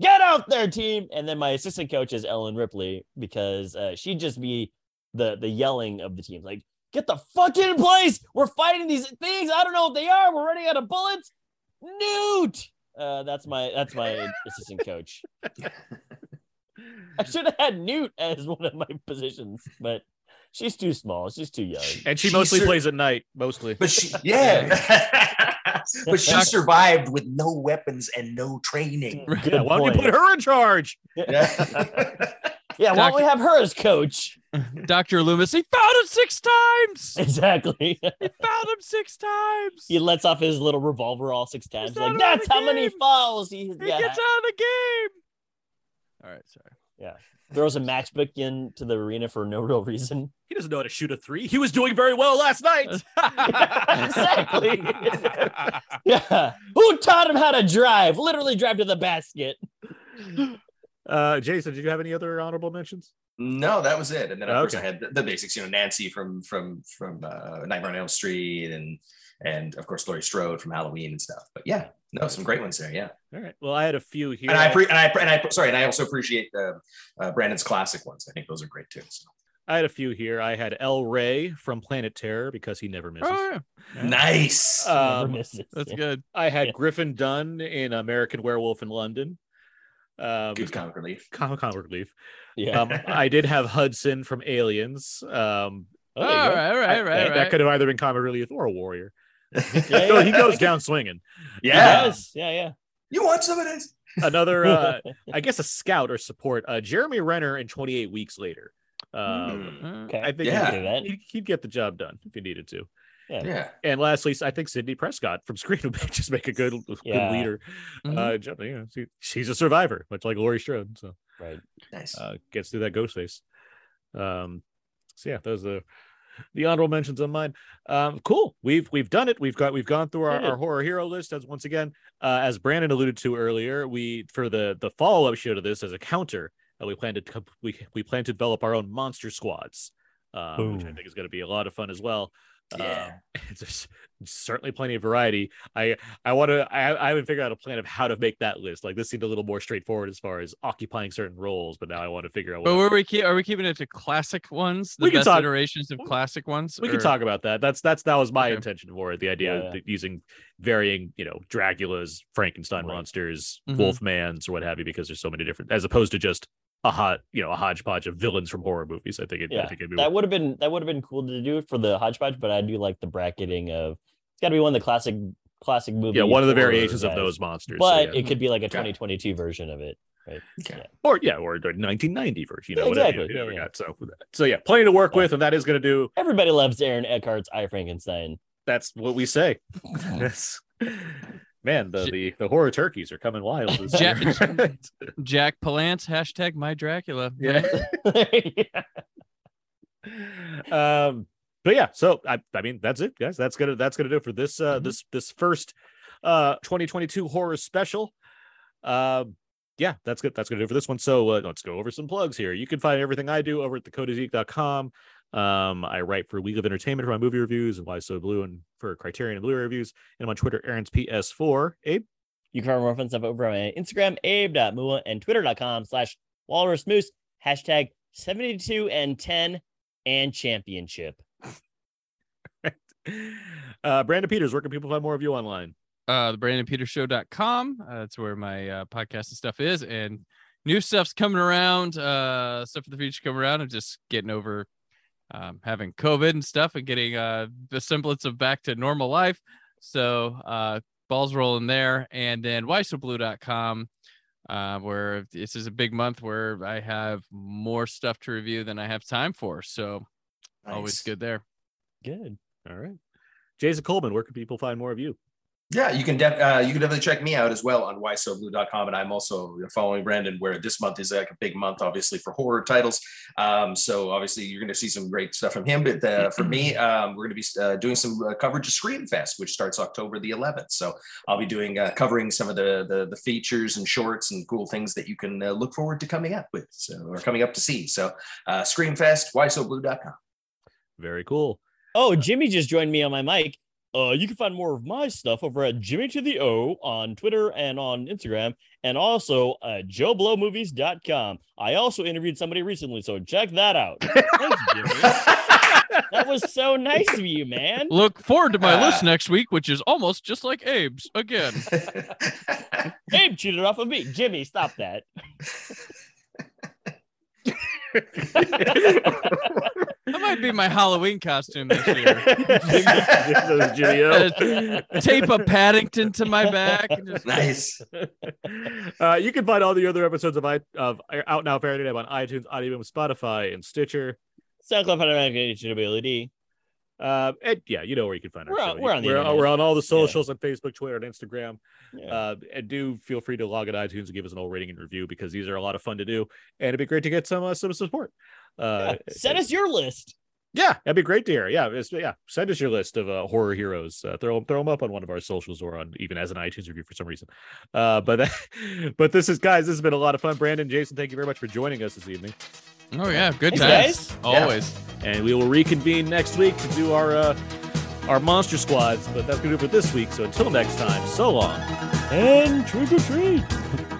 [SPEAKER 3] Get out there, team. And then my assistant coach is Ellen Ripley because uh, she'd just be the the yelling of the team, like, get the fuck in place. We're fighting these things. I don't know what they are. We're running out of bullets. Newt. Uh, that's my that's my assistant coach. I should have had Newt as one of my positions, but she's too small. She's too young.
[SPEAKER 2] And she
[SPEAKER 5] She
[SPEAKER 2] mostly
[SPEAKER 5] sur-
[SPEAKER 2] plays at night, mostly.
[SPEAKER 5] But she, yeah, but she survived with no weapons and no training.
[SPEAKER 3] Good
[SPEAKER 2] Yeah, why don't you put her in charge?
[SPEAKER 5] Yeah.
[SPEAKER 3] Yeah, why don't we have her as coach?
[SPEAKER 4] Dr. Loomis, he found him six times.
[SPEAKER 3] Exactly.
[SPEAKER 4] He found him six times.
[SPEAKER 3] he lets off his little revolver all six times.
[SPEAKER 4] He's
[SPEAKER 3] Like that's
[SPEAKER 4] the
[SPEAKER 3] how many fouls he,
[SPEAKER 4] he
[SPEAKER 3] yeah,
[SPEAKER 4] gets out of the game. All right, sorry. Yeah.
[SPEAKER 3] Throws a matchbook into the arena for no real reason.
[SPEAKER 2] He doesn't know how to shoot a three. He was doing very well last night.
[SPEAKER 3] exactly. yeah. Who taught him how to drive? Literally drive to the basket.
[SPEAKER 2] Uh, Jason, did you have any other honorable mentions?
[SPEAKER 5] No, that was it. And then of course I
[SPEAKER 2] Okay.
[SPEAKER 5] had the, the basics, you know, Nancy from from from uh, Nightmare on Elm Street, and and of course Laurie Strode from Halloween and stuff. But yeah, no, some great ones there. Yeah,
[SPEAKER 2] All right. Well, I had a few here.
[SPEAKER 5] and I pre- and I and I sorry, and I also appreciate uh, uh, Brandon's classic ones. I think those are great too. So.
[SPEAKER 2] I had a few here. I had El Wray from Planet Terror because he never misses.
[SPEAKER 4] Oh, yeah.
[SPEAKER 5] Nice.
[SPEAKER 3] Never
[SPEAKER 2] Um,
[SPEAKER 3] misses.
[SPEAKER 4] That's
[SPEAKER 3] Yeah.
[SPEAKER 4] good.
[SPEAKER 2] I had
[SPEAKER 3] Yeah.
[SPEAKER 2] Griffin Dunne in American Werewolf in London. Um,
[SPEAKER 5] Good comic relief.
[SPEAKER 2] comic comic relief.
[SPEAKER 3] Yeah.
[SPEAKER 2] Um, I did have Hudson from Aliens. Um,
[SPEAKER 3] Oh,
[SPEAKER 4] all
[SPEAKER 3] there you go.
[SPEAKER 4] right, all right,
[SPEAKER 2] I-
[SPEAKER 4] right,
[SPEAKER 2] that could have either been comic relief or a warrior.
[SPEAKER 3] Yeah,
[SPEAKER 2] So
[SPEAKER 3] yeah.
[SPEAKER 2] he goes down swinging.
[SPEAKER 5] Yeah.
[SPEAKER 3] Yes. Yeah. Yeah.
[SPEAKER 5] You want some of this?
[SPEAKER 2] Another, uh, I guess, a scout or support. Uh, Jeremy Renner in 28 weeks later. Um,
[SPEAKER 5] Hmm.
[SPEAKER 4] Uh,
[SPEAKER 3] okay.
[SPEAKER 2] I think
[SPEAKER 5] Yeah.
[SPEAKER 3] I can that.
[SPEAKER 2] he'd, he'd get the job done if he needed to.
[SPEAKER 5] Yeah. yeah.
[SPEAKER 2] And lastly, I think Sidney Prescott from Scream would just make a good, good
[SPEAKER 3] Yeah.
[SPEAKER 2] leader.
[SPEAKER 4] Mhm.
[SPEAKER 2] Uh, ju- you know, she, she's a survivor, much like Laurie Strode. So
[SPEAKER 3] Right.
[SPEAKER 5] Nice.
[SPEAKER 2] uh, gets through that ghost face. Um, so yeah, those are the honorable mentions on mine. Um, cool. We've we've done it. We've got we've gone through our, our horror hero list as once again, uh, as Brandon alluded to earlier. We for the the follow up show to this as a counter, uh, we plan to we we plan to develop our own monster squads, uh, which I think is going to be a lot of fun as well.
[SPEAKER 5] Yeah.
[SPEAKER 2] Um, there's certainly plenty of variety. I I want to. I, I haven't figured out a plan of how to make that list. Like this seemed a little more straightforward as far as occupying certain roles, but now I want to figure out.
[SPEAKER 4] But were we keep, are we keeping it to classic ones? The
[SPEAKER 2] We can
[SPEAKER 4] best
[SPEAKER 2] talk-
[SPEAKER 4] iterations of classic ones.
[SPEAKER 2] we can talk about that. That's that's that was my
[SPEAKER 4] Okay.
[SPEAKER 2] intention for it. The idea
[SPEAKER 3] Yeah.
[SPEAKER 2] that using varying, you know, Dracula's, Frankenstein
[SPEAKER 3] Right.
[SPEAKER 2] monsters,
[SPEAKER 4] Mhm.
[SPEAKER 2] Wolfmans, or what have you, because there's so many different, as opposed to just a hot, you know, a hodgepodge of villains from horror movies. I think it, I
[SPEAKER 3] Yeah,
[SPEAKER 2] think it'd be
[SPEAKER 3] that would have been that would have been cool to do for the hodgepodge, but I do like the bracketing of it's got to be one of the classic classic movies.
[SPEAKER 2] yeah, one of the
[SPEAKER 3] horror
[SPEAKER 2] variations of those monsters. so
[SPEAKER 3] but
[SPEAKER 2] yeah.
[SPEAKER 3] it could be like a
[SPEAKER 5] Okay.
[SPEAKER 3] 2022 version of it.
[SPEAKER 5] Okay.
[SPEAKER 2] or yeah, or the 1990 version, you know,
[SPEAKER 3] Yeah,
[SPEAKER 2] whatever
[SPEAKER 3] exactly,
[SPEAKER 2] you, you know,
[SPEAKER 3] yeah,
[SPEAKER 2] we
[SPEAKER 3] yeah.
[SPEAKER 2] got. So, so yeah, plenty to work
[SPEAKER 3] Yeah.
[SPEAKER 2] with, and that is going to do.
[SPEAKER 3] Everybody loves Aaron Eckhart's I Frankenstein.
[SPEAKER 2] That's what we say. That's man, the, the the horror turkeys are coming wild. This
[SPEAKER 4] Ja-
[SPEAKER 2] year.
[SPEAKER 4] Jack Palance hashtag my Dracula.
[SPEAKER 2] yeah. um but yeah so i i mean that's it guys that's gonna that's gonna do it for this uh
[SPEAKER 4] Mhm.
[SPEAKER 2] this this first uh 2022 horror special um yeah that's good that's gonna do it for this one so uh, let's go over some plugs here you can find everything i do over at thecodeiszeek.com um i write for we of entertainment for my movie reviews and why so blu and for criterion and blu-ray reviews. And i'm on twitter aaron's ps4 abe?
[SPEAKER 3] You can find more fun stuff over on my Instagram, abe.mua, and twitter.com slash walrus moose, hashtag 72 and 10 and championship.
[SPEAKER 2] uh brandon peters where can people find more of you online?
[SPEAKER 4] Uh the brandonpetershow.com uh, that's where my uh, podcast and stuff is. And new stuff's coming around. Uh stuff for the future coming around. I'm just getting over um, having covid and stuff and getting uh the semblance of back to normal life. So uh balls rolling there. And then whysoblu.com uh where this is a big month where i have more stuff to review than i have time for. So always good there.
[SPEAKER 3] Good.
[SPEAKER 2] all right. Jason coleman where can people find more of you
[SPEAKER 5] Yeah, you can def- uh, you can definitely check me out as well on whysoblu.com. And I'm also following Brandon, where this month is like a big month, obviously, for horror titles. Um, so obviously, you're going to see some great stuff from him. But uh, for me, um, we're going to be uh, doing some uh, coverage of Screamfest, which starts October the 11th. So I'll be doing uh, covering some of the, the the features and shorts and cool things that you can uh, look forward to coming up with, so or coming up to see. So uh, Screen Fest, whysoblu.com.
[SPEAKER 2] very cool
[SPEAKER 3] Oh, Jimmy just joined me on my mic. Uh, you can find more of my stuff over at Jimmy to the O on Twitter and on Instagram, and also at JoeBlowMovies.com. I also interviewed somebody recently, so check that out. Thanks, Jimmy. That was so nice of you, man.
[SPEAKER 4] look forward to my
[SPEAKER 5] Uh,
[SPEAKER 4] list next week which is almost just like abe's again
[SPEAKER 3] Abe cheated off of me. Jimmy, stop that.
[SPEAKER 4] That might be my Halloween costume this year.
[SPEAKER 2] Jimmy, Jimmy
[SPEAKER 4] Tape a Paddington to my back. just-
[SPEAKER 5] nice.
[SPEAKER 2] uh, you can find all the other episodes of I of Out Now Faraday on iTunes, Audio, Spotify, and Stitcher.
[SPEAKER 3] SoundCloud, HWLD.
[SPEAKER 2] Uh, and yeah, you know where you can find our
[SPEAKER 3] We're on- we're on the
[SPEAKER 2] we're,
[SPEAKER 3] internet.
[SPEAKER 2] we're on all the socials on Facebook, Twitter, and Instagram.
[SPEAKER 3] Yeah.
[SPEAKER 2] Uh, and do feel free to log at iTunes and give us an old rating and review because these are a lot of fun to do, and it'd be great to get some uh, some support. Uh,
[SPEAKER 3] Yeah, Send us your list.
[SPEAKER 2] Yeah, that'd be great to hear. Yeah, it's, yeah. Send us your list of uh, horror heroes. Uh, throw throw them up on one of our socials or on even as an iTunes review for some reason. Uh, but but this is guys. This has been a lot of fun. Brandon, Jason, thank you very much for joining us this evening.
[SPEAKER 4] Oh yeah, good
[SPEAKER 3] Thanks,
[SPEAKER 4] times.
[SPEAKER 3] guys.
[SPEAKER 4] Always.
[SPEAKER 2] And we will reconvene next week to do our uh, our monster squads. But that's gonna do it for this week. So until next time, so long.
[SPEAKER 3] And trick or treat.